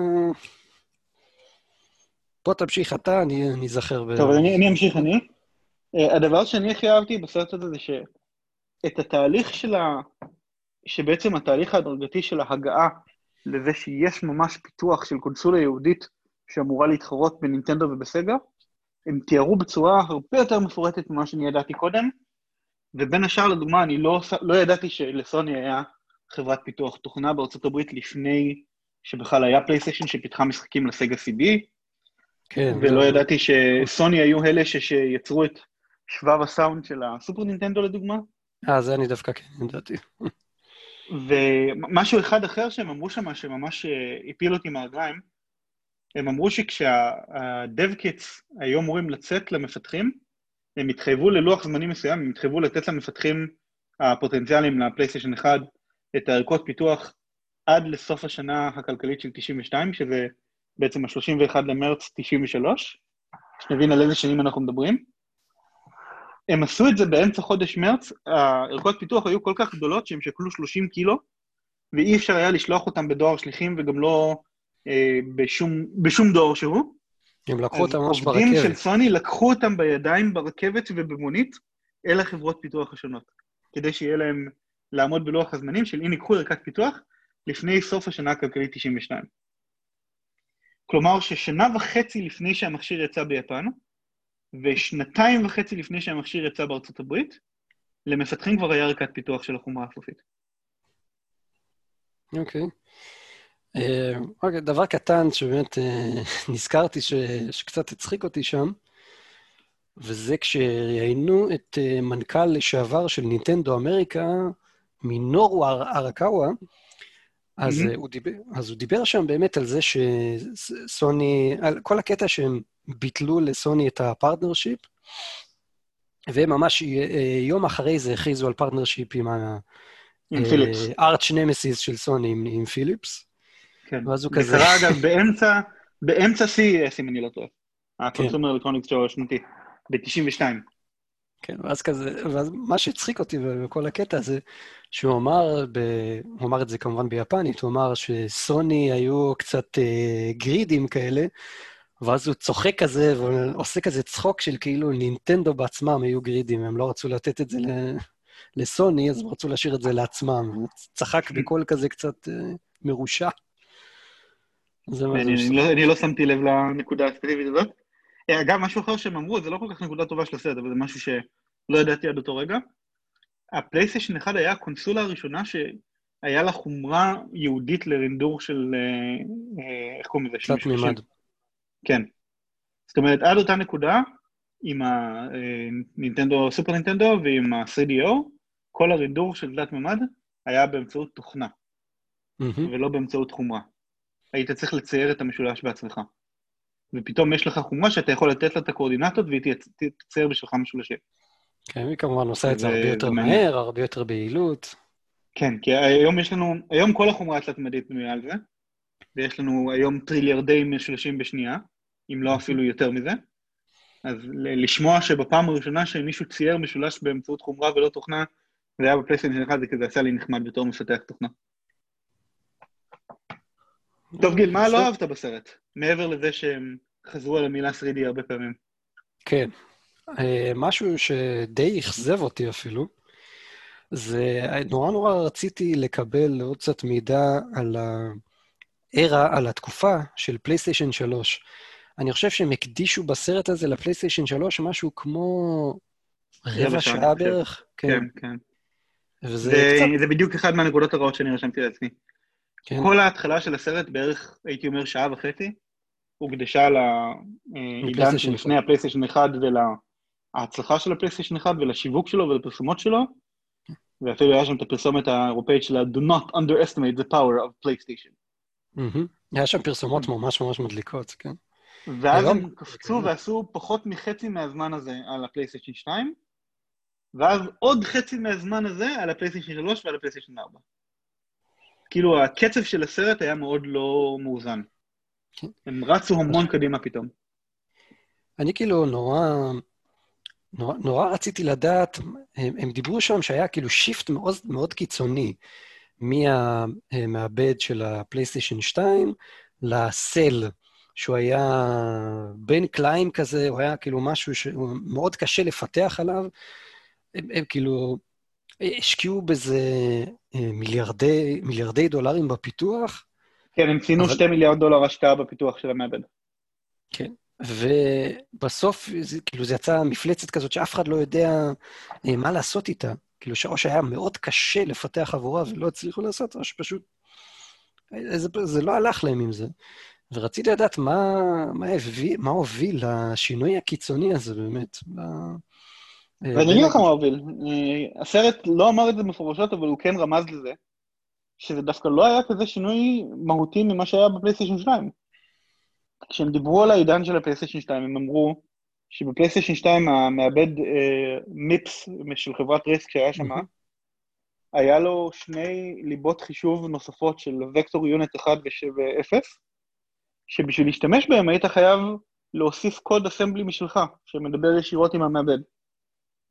בוא תמשיך אתה, אני אזכר ב... טוב, אני, אני אמשיך אני. הדבר שאני הכי אהבתי בסרט הזה זה שאת התהליך של ה... שבעצם התהליך ההדרגתי של ההגעה לזה שיש ממש פיתוח של קונסולה יהודית שאמורה להתחרות בנינטנדו ובסגה, הם תיארו בצורה הרבה יותר מפורטת ממה שאני ידעתי קודם, ובין השאר, לדוגמה, אני לא, לא ידעתי שלסוני היה חברת פיתוח תוכנה בארצות הברית לפני שבכלל היה פלייסטיישן שפיתחה משחקים לסגה CD, כן. ולא זה- ידעתי שסוני היו אלה ש- שיצרו את שבב הסאונד של הסופר נינטנדו לדוגמה. אה, זה אני דווקא כן ידעתי. ומשהו אחד אחר שהם אמרו שם, שממש אה, הפיל אותי מהרגליים, הם אמרו שכשה-dev kits היו אמורים לצאת למפתחים, הם התחייבו ללוח זמנים מסוים, הם התחייבו לתת למפתחים הפוטנציאליים לפלייסטיישן 1 את הערכות פיתוח עד לסוף השנה הכלכלית של 92, שזה בעצם ה-31 למרץ 93, שנבין על איזה שנים אנחנו מדברים. הם עשו את זה באמצע חודש מרץ, הערכות פיתוח היו כל כך גדולות שהם שקלו 30 קילו, ואי אפשר היה לשלוח אותם בדואר שליחים וגם לא אה, בשום, בשום דואר שהוא. הם לקחו אותם ממש ברכבת. עובדים של סוני לקחו אותם בידיים ברכבת ובמונית אל החברות פיתוח השונות, כדי שיהיה להם לעמוד בלוח הזמנים של אם ייקחו ערכת פיתוח לפני סוף השנה הכלכלית 92. כלומר ששנה וחצי לפני שהמכשיר יצא ביפן, ושנתיים וחצי לפני שהמכשיר יצא בארצות הברית, למפתחים כבר היה ערכת פיתוח של החומרה הסופית. אוקיי. Okay. אה, אוקיי, דבר קטן שבאמת אה, נזכרתי ש, שקצת הצחיק אותי שם, וזה כשראיינו את אה, מנכ"ל לשעבר של נינטנדו אמריקה, מינורו ארקאווה, אז, mm-hmm. הוא דיבר, אז הוא דיבר שם באמת על זה שסוני, על כל הקטע שהם ביטלו לסוני את ה partnership, וממש יום אחרי זה הכריזו על partnership עם ה... עם פיליפס. arch nemesis של סוני עם, עם פיליפס. כן. ואז הוא כזה... זה קרה אגב באמצע, באמצע CES, אם אני לא טועה. ה Consumer Electronics Show השנתי, ב-92. כן, ואז כזה, ואז מה שהצחיק אותי בכל הקטע הזה, שהוא אמר, ב, הוא אמר את זה כמובן ביפנית, הוא אמר שסוני היו קצת אה, גרידים כאלה, ואז הוא צוחק כזה ועושה כזה צחוק של כאילו נינטנדו בעצמם היו גרידים, הם לא רצו לתת את זה ל, לסוני, אז הם רצו להשאיר את זה לעצמם. הוא צחק בקול כזה קצת אה, מרושע. אני, לא, אני לא שמתי לב לנקודה הספציפית הזאת. אה, אגב, משהו אחר שהם אמרו, זה לא כל כך נקודה טובה של הסרט, אבל זה משהו שלא ידעתי עד אותו רגע. הפלייסטיישן 1 היה הקונסולה הראשונה שהיה לה חומרה ייעודית לרינדור של, אה, אה, איך קוראים לזה? תלת מימד. כן. זאת אומרת, עד אותה נקודה, עם הנינטנדו, סופר נינטנדו ועם ה-3DO, כל הרינדור של תלת מימד היה באמצעות תוכנה, mm-hmm. ולא באמצעות חומרה. היית צריך לצייר את המשולש בעצמך. ופתאום יש לך חומרה שאתה יכול לתת לה את הקואורדינטות והיא תצייר בשבילך משולשים. כן, היא כמובן עושה את זה הרבה יותר מהר, הרבה יותר ביעילות. כן, כי היום יש לנו, היום כל החומרה התלת-מדית בנויה על זה, ויש לנו היום טריליארדי משולשים בשנייה, אם לא אפילו יותר מזה. אז לשמוע שבפעם הראשונה שמישהו צייר משולש באמצעות חומרה ולא תוכנה, זה היה בפלייסטיישן אחד, זה כזה עשה לי נחמד בתור מפתח תוכנה. טוב, גיל, מה לא אהבת בסרט? מעבר לזה שהם חזרו על המילה 3D הרבה פעמים. כן. אה, משהו שדי אכזב אותי אפילו, זה נורא נורא רציתי לקבל עוד קצת מידע על הארה, על התקופה של פלייסטיישן 3. אני חושב שהם הקדישו בסרט הזה לפלייסטיישן 3 משהו כמו רבע שעה בערך. כן, כן. כן. וזה זה, קצת... זה בדיוק אחד מהנקודות הרעות שאני רשמתי לעצמי. כן. כל ההתחלה של הסרט, בערך, הייתי אומר, שעה וחצי, הוקדשה לעידן שלפני הפלייסטיישן 1 ולהצלחה של הפלייסטיישן 1 ולשיווק שלו ולפרסומות שלו, ואפילו היה שם את הפרסומת האירופאית שלה, Do not underestimate the power of PlayStation. היה שם פרסומות ממש ממש מדליקות, כן. ואז הם קפצו ועשו פחות מחצי מהזמן הזה על הפלייסטיישן 2, ואז עוד חצי מהזמן הזה על הפלייסטיישן 3 ועל הפלייסטיישן 4. כאילו, הקצב של הסרט היה מאוד לא מאוזן. כן. הם רצו המון קדימה פתאום. אני כאילו נורא, נורא, נורא רציתי לדעת, הם, הם דיברו שם שהיה כאילו shift מאוד, מאוד קיצוני מהמעבד של הפלייסטיישן 2 ל Cell, שהוא היה בן כלאיים כזה, הוא היה כאילו משהו שמאוד קשה לפתח עליו. הם, הם כאילו, השקיעו בזה אה, מיליארדי, מיליארדי דולרים בפיתוח. כן, הם ציינו אבל... 2 מיליארד דולר השקעה בפיתוח של המעבד. כן, ובסוף, זה, כאילו, זה יצא מפלצת כזאת שאף אחד לא יודע אה, מה לעשות איתה. כאילו, או שהיה מאוד קשה לפתח עבורה ולא הצליחו לעשות, או שפשוט... אה, זה, זה לא הלך להם עם זה. ורציתי לדעת מה, מה, הביא, מה הוביל לשינוי הקיצוני הזה באמת. אה, ואני אגיד לך מה הוביל. אה, הסרט לא אמר את זה מפורשות, אבל הוא כן רמז לזה, שזה דווקא לא היה כזה שינוי מהותי ממה שהיה בפלייסטיישן 2. כשהם דיברו על העידן של הפלייסטיישן 2, הם אמרו שבפלייסטיישן 2 המעבד אה, מיפס של חברת ריסק שהיה שם. היה לו שני ליבות חישוב נוספות של וקטור יונט 1 ו-0, שבשביל להשתמש בהם היית חייב להוסיף קוד אסמבלי משלך, שמדבר ישירות עם המעבד.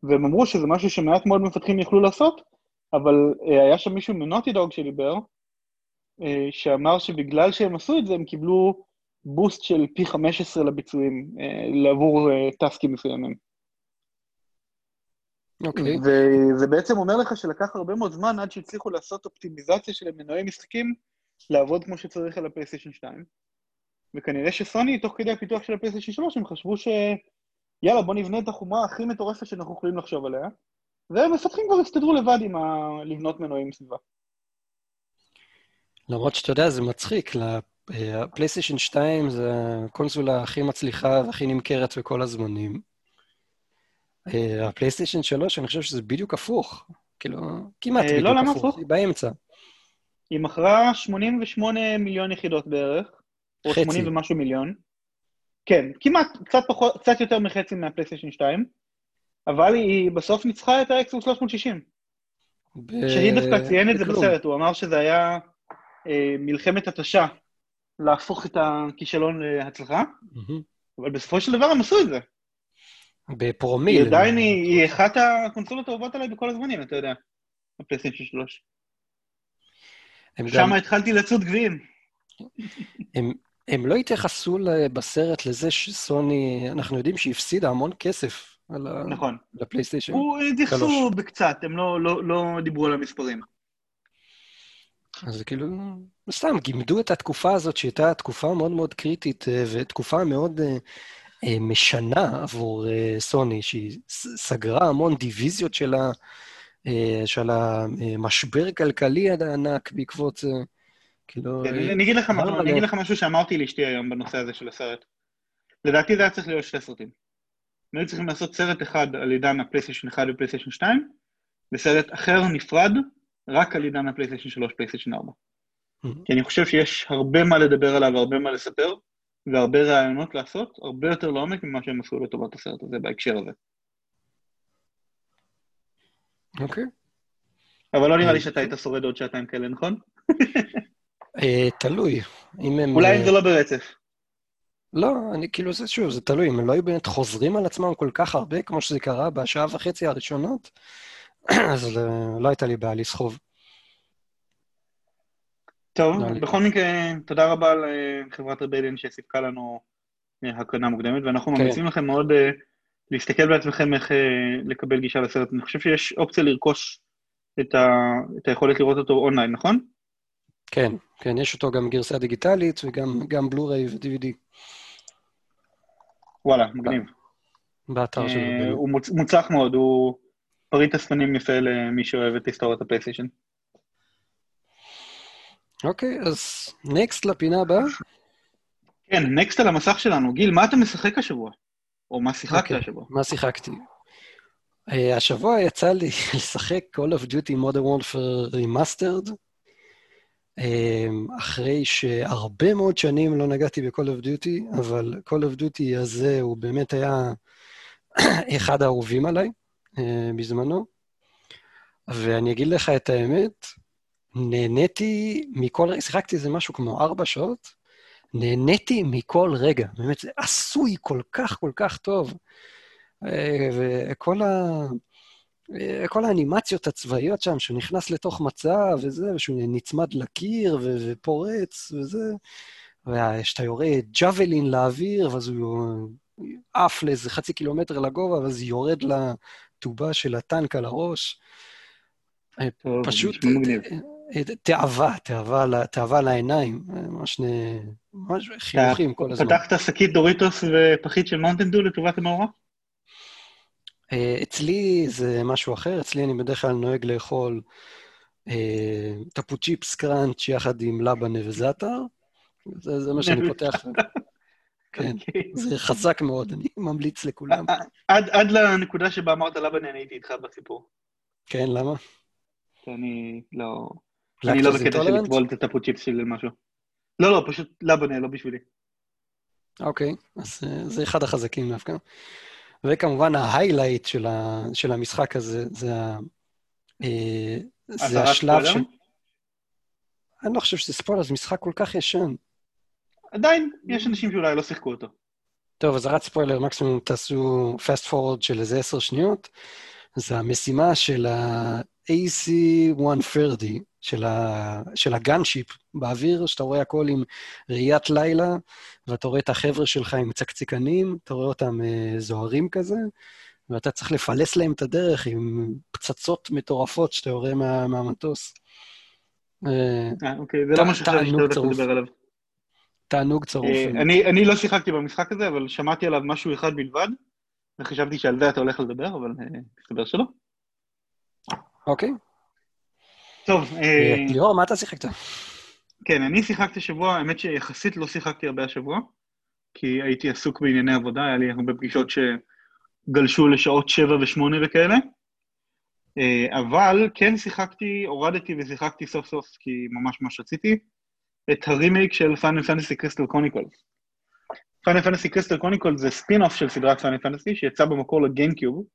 והם אמרו שזה משהו שמעט מאוד מפתחים יכלו לעשות, אבל אה, היה שם מישהו מנוטי דוג שדיבר, אה, שאמר שבגלל שהם עשו את זה, הם קיבלו בוסט של פי 15 לביצועים אה, לעבור טסקים מסוימים. אוקיי. וזה בעצם אומר לך שלקח הרבה מאוד זמן עד שהצליחו לעשות אופטימיזציה של מנועי משחקים לעבוד כמו שצריך על הפלייסטיישן 2. וכנראה שסוני, תוך כדי הפיתוח של הפלייסטיישן 3, הם חשבו ש... יאללה, בוא נבנה את החומרה הכי מטורפת שאנחנו יכולים לחשוב עליה, והמפתחים כבר הסתדרו לבד עם ה... לבנות מנועים סביבה. למרות שאתה יודע, זה מצחיק, הפלייסטיישן 2 זה הקונסולה הכי מצליחה והכי נמכרת בכל הזמנים. אה, הפלייסטיישן 3, אני חושב שזה בדיוק הפוך. כאילו, כמעט אה, בדיוק לא, למה הפוך? היא באמצע. היא מכרה 88 מיליון יחידות בערך, או חצי. 80 ומשהו מיליון. כן, כמעט, קצת פחות, קצת יותר מחצי מהפלייסטיישן 2, אבל היא בסוף ניצחה את האקסבוק 360. ב- שהיד דווקא ציין את זה בכלום. בסרט, הוא אמר שזה היה אה, מלחמת התשה, להפוך את הכישלון להצלחה, מהמם. אבל בסופו של דבר הם עשו את זה. בפרומיל. היא עדיין, היא, היא אחת הקונסולות האהובות עליי בכל הזמנים, אתה יודע, הפלייסטיישן 3. הם גם- שם התחלתי לצוד גביעים. הם, הם לא התייחסו בסרט לזה שסוני, אנחנו יודעים שהיא הפסידה המון כסף על ה- נכון. לפלייסטיישן. הוא התייחסו. בקצת, הם לא, לא, לא דיברו על המספרים. אז כאילו, סתם, גימדו את התקופה הזאת, שהייתה תקופה מאוד מאוד קריטית, אה, ותקופה מאוד אה, משנה עבור אה, סוני, שהיא סגרה המון דיוויזיות שלה, אה, של המשבר הכלכלי הענק בעקבות זה. כאילו, כן, אה, אני אגיד לך משהו- אני מלא. אגיד לך משהו שאמרתי לאשתי היום בנושא הזה של הסרט. לדעתי זה היה צריך להיות שתי סרטים. הם היו צריכים לעשות סרט אחד על עידן הפלייסטיישן 1 ופלייסטיישן 2, וסרט אחר נפרד רק על עידן הפלייסטיישן 3 ופלייסטיישן 4. Mhm. כי אני חושב שיש הרבה מה לדבר עליו והרבה מה לספר, והרבה ראיונות לעשות, הרבה יותר לעומק ממה שהם עשו לטובת הסרט הזה בהקשר הזה. אוקיי. אבל לא נראה לי שאתה היית שורד עוד שעתיים כאלה, נכון? אה, תלוי. אם הם... אולי אה, זה לא ברצף. לא, אני כאילו, זה שוב, זה תלוי, אם הם לא היו באמת חוזרים על עצמם כל כך הרבה, כמו שזה קרה בשעה וחצי הראשונות, אז אה, לא הייתה לי בעיה לסחוב. טוב, לי. בכל מקרה, תודה רבה לחברת רבליאן שסיפקה לנו הקרנה מוקדמת, ואנחנו כן. ממליצים לכם מאוד להסתכל בעצמכם איך לקבל גישה לסרט. אני חושב שיש אופציה לרכוש את, ה, את היכולת לראות אותו אונליין, נכון? כן, כן, יש אותו גם גרסה דיגיטלית וגם גם בלו-ריי ו-DVD וואלה, מגניב. באתר אה, רבנו. הוא מוצ, מוצלח מאוד, הוא פריט אספנים יפה למי שאוהב את היסטוריית הפלייסטיישן. אוקיי, אז next לפינה הבאה. כן, נקסט על המסך שלנו. גיל, מה אתה משחק השבוע? או מה שיחקת אוקיי, השבוע? מה שיחקתי? אה, השבוע יצא לי לשחק Call of Duty Modern Warfare Remastered, אחרי שהרבה מאוד שנים לא נגעתי ב-Call of Duty, אבל Call of Duty הזה הוא באמת היה אחד האהובים עליי אה, בזמנו. ואני אגיד לך את האמת, נהניתי מכל, שיחקתי איזה משהו כמו ארבע שעות, נהניתי מכל רגע, באמת, זה עשוי כל כך כל כך טוב. אה, וכל ה... אה, כל האנימציות הצבאיות שם, שהוא נכנס לתוך מצב וזה, ושהוא נצמד לקיר ו- ופורץ וזה, ושאתה יורה ג'אבלין לאוויר, ואז הוא עף לאיזה חצי קילומטר לגובה, ואז יורד לטובה של הטנק על הראש. אה, טוב, פשוט. אה, תאווה, תאווה, תאווה לעיניים, ממש חיוכים כל הזמן. פתחת שקית דוריטוס ופחית של מונטן דו לטובת המאורע? אה, אצלי זה משהו אחר, אצלי אני בדרך כלל נוהג לאכול אה, טפו צ'יפס קראנץ' יחד עם לבנה וזאטר. זה, זה מה שאני פותח. כן, אוקיי. זה חזק מאוד, אני ממליץ לכולם. עד, עד לנקודה שבה אמרת לבנה, אני הייתי איתך בסיפור. כן, למה? כי אני לא... אני לא בקטע של? לטבול את הטפו צ'יפס שלי למשהו. לא, לא, פשוט לבנה, לא בשבילי. אוקיי, אז אה, זה אחד החזקים דווקא. וכמובן ההיילייט של, ה, של המשחק הזה, זה, ה, אה, זה השלב ש... אני לא חושב שזה ספוילר, זה משחק כל כך ישן. עדיין, יש אנשים שאולי לא שיחקו אותו. טוב, אז רק ספוילר, מקסימום תעשו fast forward של איזה עשר שניות. זה המשימה של ה-AC-130, של, ה... של הגאנשיפ באוויר, שאתה רואה הכל עם ראיית לילה, ואתה רואה את החבר'ה שלך עם צקצקנים, אתה רואה אותם uh, זוהרים כזה, ואתה צריך לפלס להם את הדרך עם פצצות מטורפות שאתה יורה מה, מהמטוס. אה, אה, אוקיי, זה לא שחשבתי שאתה הולך לדבר עליו. תענוג צרוף. אני, אני לא שיחקתי במשחק הזה, אבל שמעתי עליו משהו אחד בלבד, וחשבתי שעל זה אתה הולך לדבר, אבל מסתבר שלא. אוקיי. טוב. ליאור, מה אתה שיחקת? כן, אני שיחקתי השבוע, האמת שיחסית לא שיחקתי הרבה השבוע, כי הייתי עסוק בענייני עבודה, היה לי הרבה פגישות שגלשו לשעות שבע ושמונה וכאלה. אה, אבל כן שיחקתי, הורדתי ושיחקתי סוף סוף, כי ממש ממש רציתי, את הרימייק של Final Fantasy Crystal Chronicles. Final Fantasy Crystal Chronicles זה ספין-אוף של סדרת Final Fantasy, שיצא במקור ל GameCube,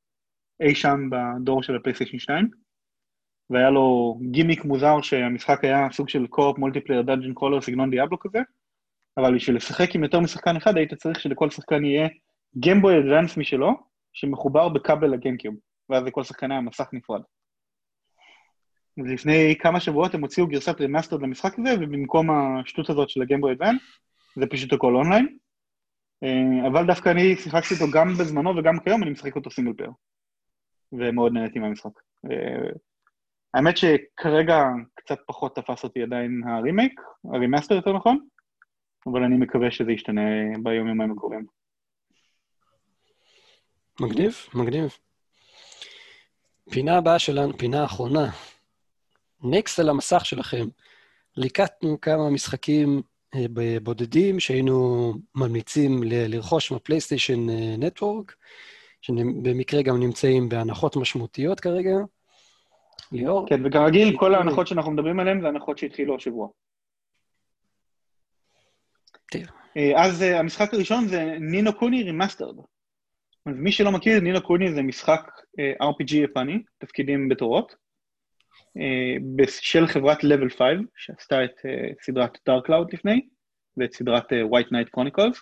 אי שם בדור של הפלייסטיישן 2, והיה לו גימיק מוזר שהמשחק היה סוג של co-op multiplayer dungeon crawler סגנון Diablo כזה, אבל בשביל לשחק עם יותר משחקן אחד היית צריך שלכל שחקן יהיה Game Boy Advance משלו, שמחובר בכבל ל GameCube. ואז לכל שחקן היה מסך נפרד. לפני כמה שבועות הם הוציאו גרסת רמאסטר למשחק הזה, ובמקום השטות הזאת של ה Game Boy Advance, זה פשוט הכל אונליין. אה, אבל דווקא אני שיחקתי אותו גם בזמנו וגם כיום, אני משחק אותו single player. ומאוד נהניתי מהמשחק. אה, האמת שכרגע קצת פחות תפס אותי עדיין הרימייק, הרימאסטר יותר נכון, אבל אני מקווה שזה ישתנה ביום יומיים הקרובים. מגניב, מגניב. פינה הבאה שלנו, פינה האחרונה. נקסט על המסך שלכם. ליקטנו כמה משחקים אה, בודדים שהיינו ממליצים ל- לרכוש מהפלייסטיישן נטוורק, שבמקרה גם נמצאים בהנחות משמעותיות כרגע. ליאור? כן, וכרגיל, כל ההנחות שאנחנו מדברים עליהן זה הנחות שהתחילו השבוע. אה, אז אה, המשחק הראשון זה Ni no Kuni Remastered. אז מי שלא מכיר, Ni no Kuni זה משחק uh, RPG יפני, תפקידים בתורות, של חברת Level 5, שעשתה את סדרת Dark Cloud לפני, ואת סדרת White Knight Chronicles.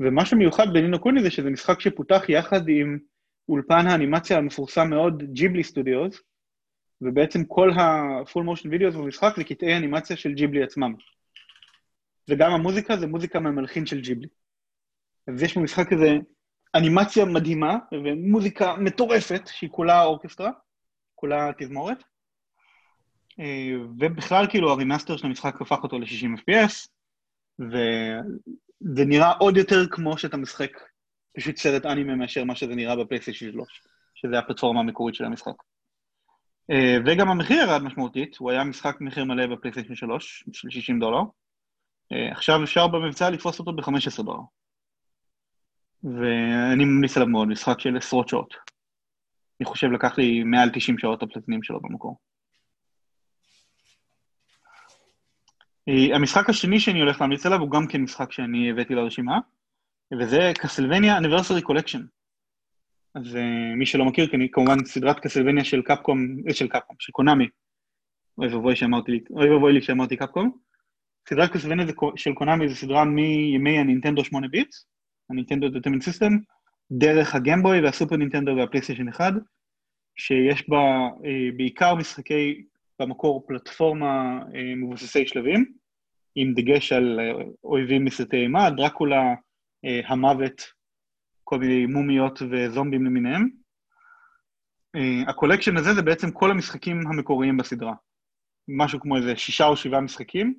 ומה שמיוחד ב Ni no Kuni זה שזה משחק שפותח יחד עם אולפן האנימציה המפורסם מאוד, Ghibli Studios, ובעצם כל ה-full motion videos במשחק זה קטעי אנימציה של Ghibli עצמם. וגם המוזיקה זה מוזיקה מהמלחין של Ghibli. אז יש במשחק הזה אנימציה מדהימה ומוזיקה מטורפת, שהיא כולה אורקסטרה, כולה תזמורת. אה, ובכלל, כאילו, ה remaster של המשחק הפך אותו ל-60 FPS, וזה נראה עוד יותר כמו שאתה משחק פשוט סרט אנימה מאשר מה שזה נראה בפלייסטיישן 3, שזה הפלטפורמה המקורית של המשחק. אה, וגם המחיר ירד משמעותית, הוא היה משחק מחיר מלא בפלייסטיישן 3 של 60 דולר. אה, עכשיו אפשר במבצע לתפוס אותו ב-15 דולר. ואני ממליץ עליו מאוד, משחק של עשרות שעות. אני חושב לקח לי מעל 90 שעות הפלטינים שלו במקור. אה, המשחק השני שאני הולך להמליץ עליו הוא גם כן משחק שאני הבאתי לרשימה, וזה קסלווניה Anniversary Collection. אז uh, מי שלא מכיר, כמובן סדרת קסלווניה של קפקום, אה, של קפקום, של קונאמי. אוי ואבוי לי, שאמרתי קפקום. סדרת קסלווניה של קונאמי זו סדרה מימי הנינטנדו 8 bits, ה Nintendo Entertainment System, דרך הגמבוי והסופר נינטנדו והפלייסטיישן 1, שיש בה אה, בעיקר משחקי, במקור פלטפורמה אה, מבוססי שלבים, עם דגש על אה, אויבים מסרטי אימה, דרקולה, אה, המוות, כל מיני מומיות וזומבים למיניהם. אה, ה collection הזה זה בעצם כל המשחקים המקוריים בסדרה. משהו כמו איזה שישה או שבעה משחקים,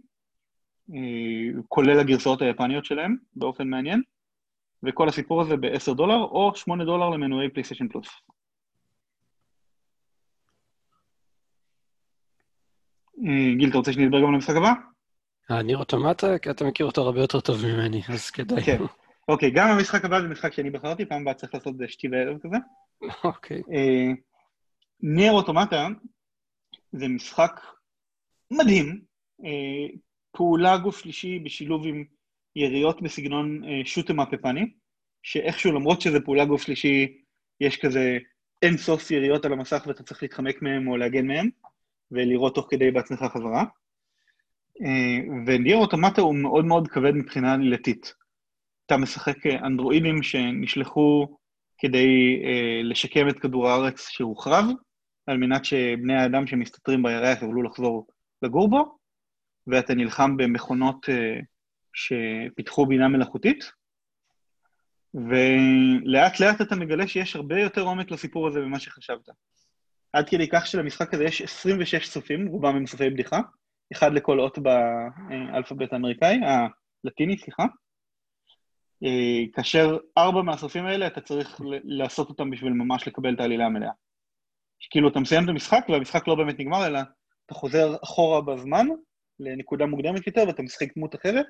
אה, כולל הגרסאות היפניות שלהם, באופן מעניין. וכל הסיפור הזה ב-10 דולר, או 8 דולר למנויי PlayStation Plus. אה, גיל, אתה רוצה שאני אדבר גם על המשחק הבא? ניר אוטומטה, כי אתה מכיר אותו הרבה יותר טוב ממני, אז כדאי. כן. אוקיי, גם המשחק הבא זה משחק שאני בחרתי, פעם הבאה צריך לעשות שתי וערב כזה. אוקיי. אה, ניר אוטומטה זה משחק מדהים, אה, פעולה גוף שלישי בשילוב עם יריות בסגנון שוטם אפפני, שאיכשהו למרות שזה פעולה גוף שלישי, יש כזה אין סוף יריות על המסך ואתה צריך להתחמק מהם או להגן מהם, ולראות תוך כדי בעצמך חזרה. וניר אוטומטה הוא מאוד מאוד כבד מבחינה עלילתית. אתה משחק אנדרואידים שנשלחו כדי אה, לשקם את כדור הארץ שהוחרב, על מנת שבני האדם שמסתתרים בירח יוכלו לחזור לגור בו, ואתה נלחם במכונות אה, שפיתחו בינה מלאכותית, ולאט לאט אתה מגלה שיש הרבה יותר עומק לסיפור הזה ממה שחשבת. עד כדי כך שלמשחק הזה יש 26 סופים, רובם הם סופי בדיחה, אחד לכל אות באלפאבית האמריקאי, הלטיני, סליחה. אה, כאשר ארבע מהסופים האלה אתה צריך לעשות אותם בשביל ממש לקבל את העלילה המלאה. כאילו אתה מסיים את המשחק והמשחק לא באמת נגמר, אלא אתה חוזר אחורה בזמן לנקודה מוקדמת יותר ואתה משחק דמות אחרת,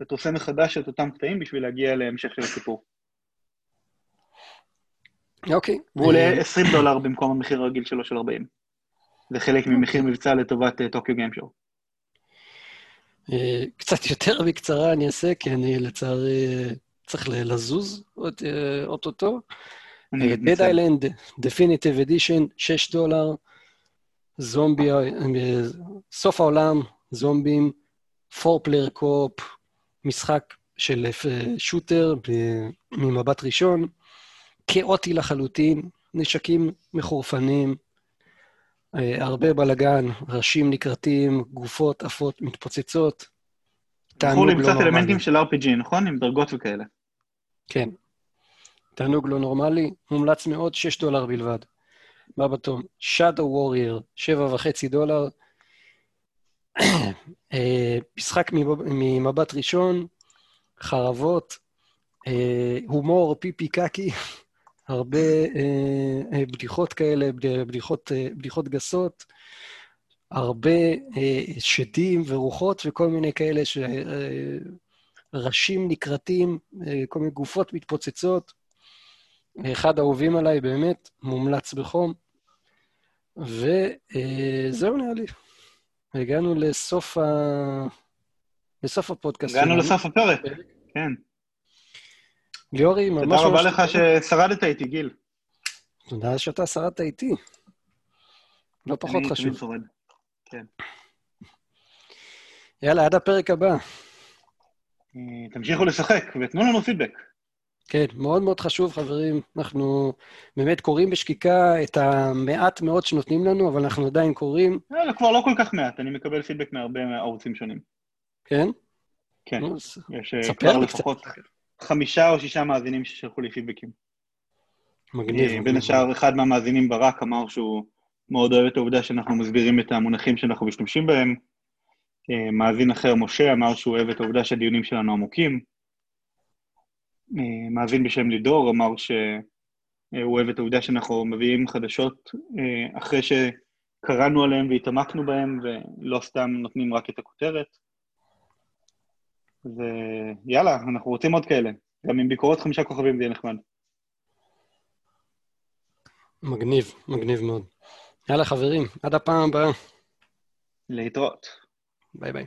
ואתה עושה מחדש את אותם קטעים בשביל להגיע להמשך של הסיפור. אוקיי. והוא עולה 20 דולר במקום המחיר הרגיל שלו של 40. זה חלק ממחיר מבצע לטובת טוקיו. אה, קצת יותר בקצרה אני אעשה, כי אני לצערי צריך לזוז אה, אוטוטו. Dead Island Definitive Edition, 6 דולר, זומבי, אה, סוף העולם, זומבים, 4 player co-op, משחק של shooter ממבט ראשון, כאוטי לחלוטין, נשקים מחורפנים, אה, הרבה בלאגן, ראשים נקרטים, גופות עפות מתפוצצות. תענוג לא נורמלי. קצת אלמנטים של RPG, נכון? עם דרגות וכאלה. כן. תענוג לא נורמלי, מומלץ מאוד, 6 דולר בלבד. מה בתום? Shadow Warrior, 7.5 דולר. אה, משחק ממבט ראשון, חרבות, אה, הומור, פיפי קקי. הרבה אה, אה, בדיחות כאלה, בדיחות, אה, בדיחות גסות, הרבה אה, שדים ורוחות וכל מיני כאלה שראשים אה, נקרטים, אה, כל מיני גופות מתפוצצות. אחד האהובים עליי, באמת, מומלץ בחום. וזהו אה, נראה לי. הגענו לסוף, ה... לסוף הפודקאסט. הגענו לסוף הפרק, כן. ליאורי, ממש... תודה רבה לך ששרדת איתי, גיל. תודה שאתה שרדת איתי. לא פחות חשוב. אני שורד, כן. יאללה, עד הפרק הבא. אה, תמשיכו לשחק ותנו לנו פידבק. כן, מאוד מאוד חשוב, חברים. אנחנו באמת קוראים בשקיקה את המעט מאוד שנותנים לנו, אבל אנחנו עדיין קוראים. זה כבר לא כל כך מעט, אני מקבל פידבק מהרבה ערוצים שונים. כן? כן, יש אה, כבר לפחות חמישה או שישה מאזינים ששלחו לי פידבקים. מגניב. אה, בין השאר, אחד מהמאזינים, ברק, אמר שהוא מאוד אוהב את העובדה שאנחנו מסבירים את המונחים שאנחנו משתמשים בהם. אה, מאזין אחר, משה, אמר שהוא אוהב את העובדה שהדיונים שלנו עמוקים. אה, מאזין בשם לידור אמר שהוא אוהב את העובדה שאנחנו מביאים חדשות אחרי שקראנו עליהן והתעמקנו בהן, ולא סתם נותנים רק את הכותרת. ויאללה, אנחנו רוצים עוד כאלה. גם עם ביקורות חמישה כוכבים זה יהיה נחמד. מגניב, מגניב מאוד. יאללה, חברים, עד הפעם הבאה. להתראות. ביי ביי.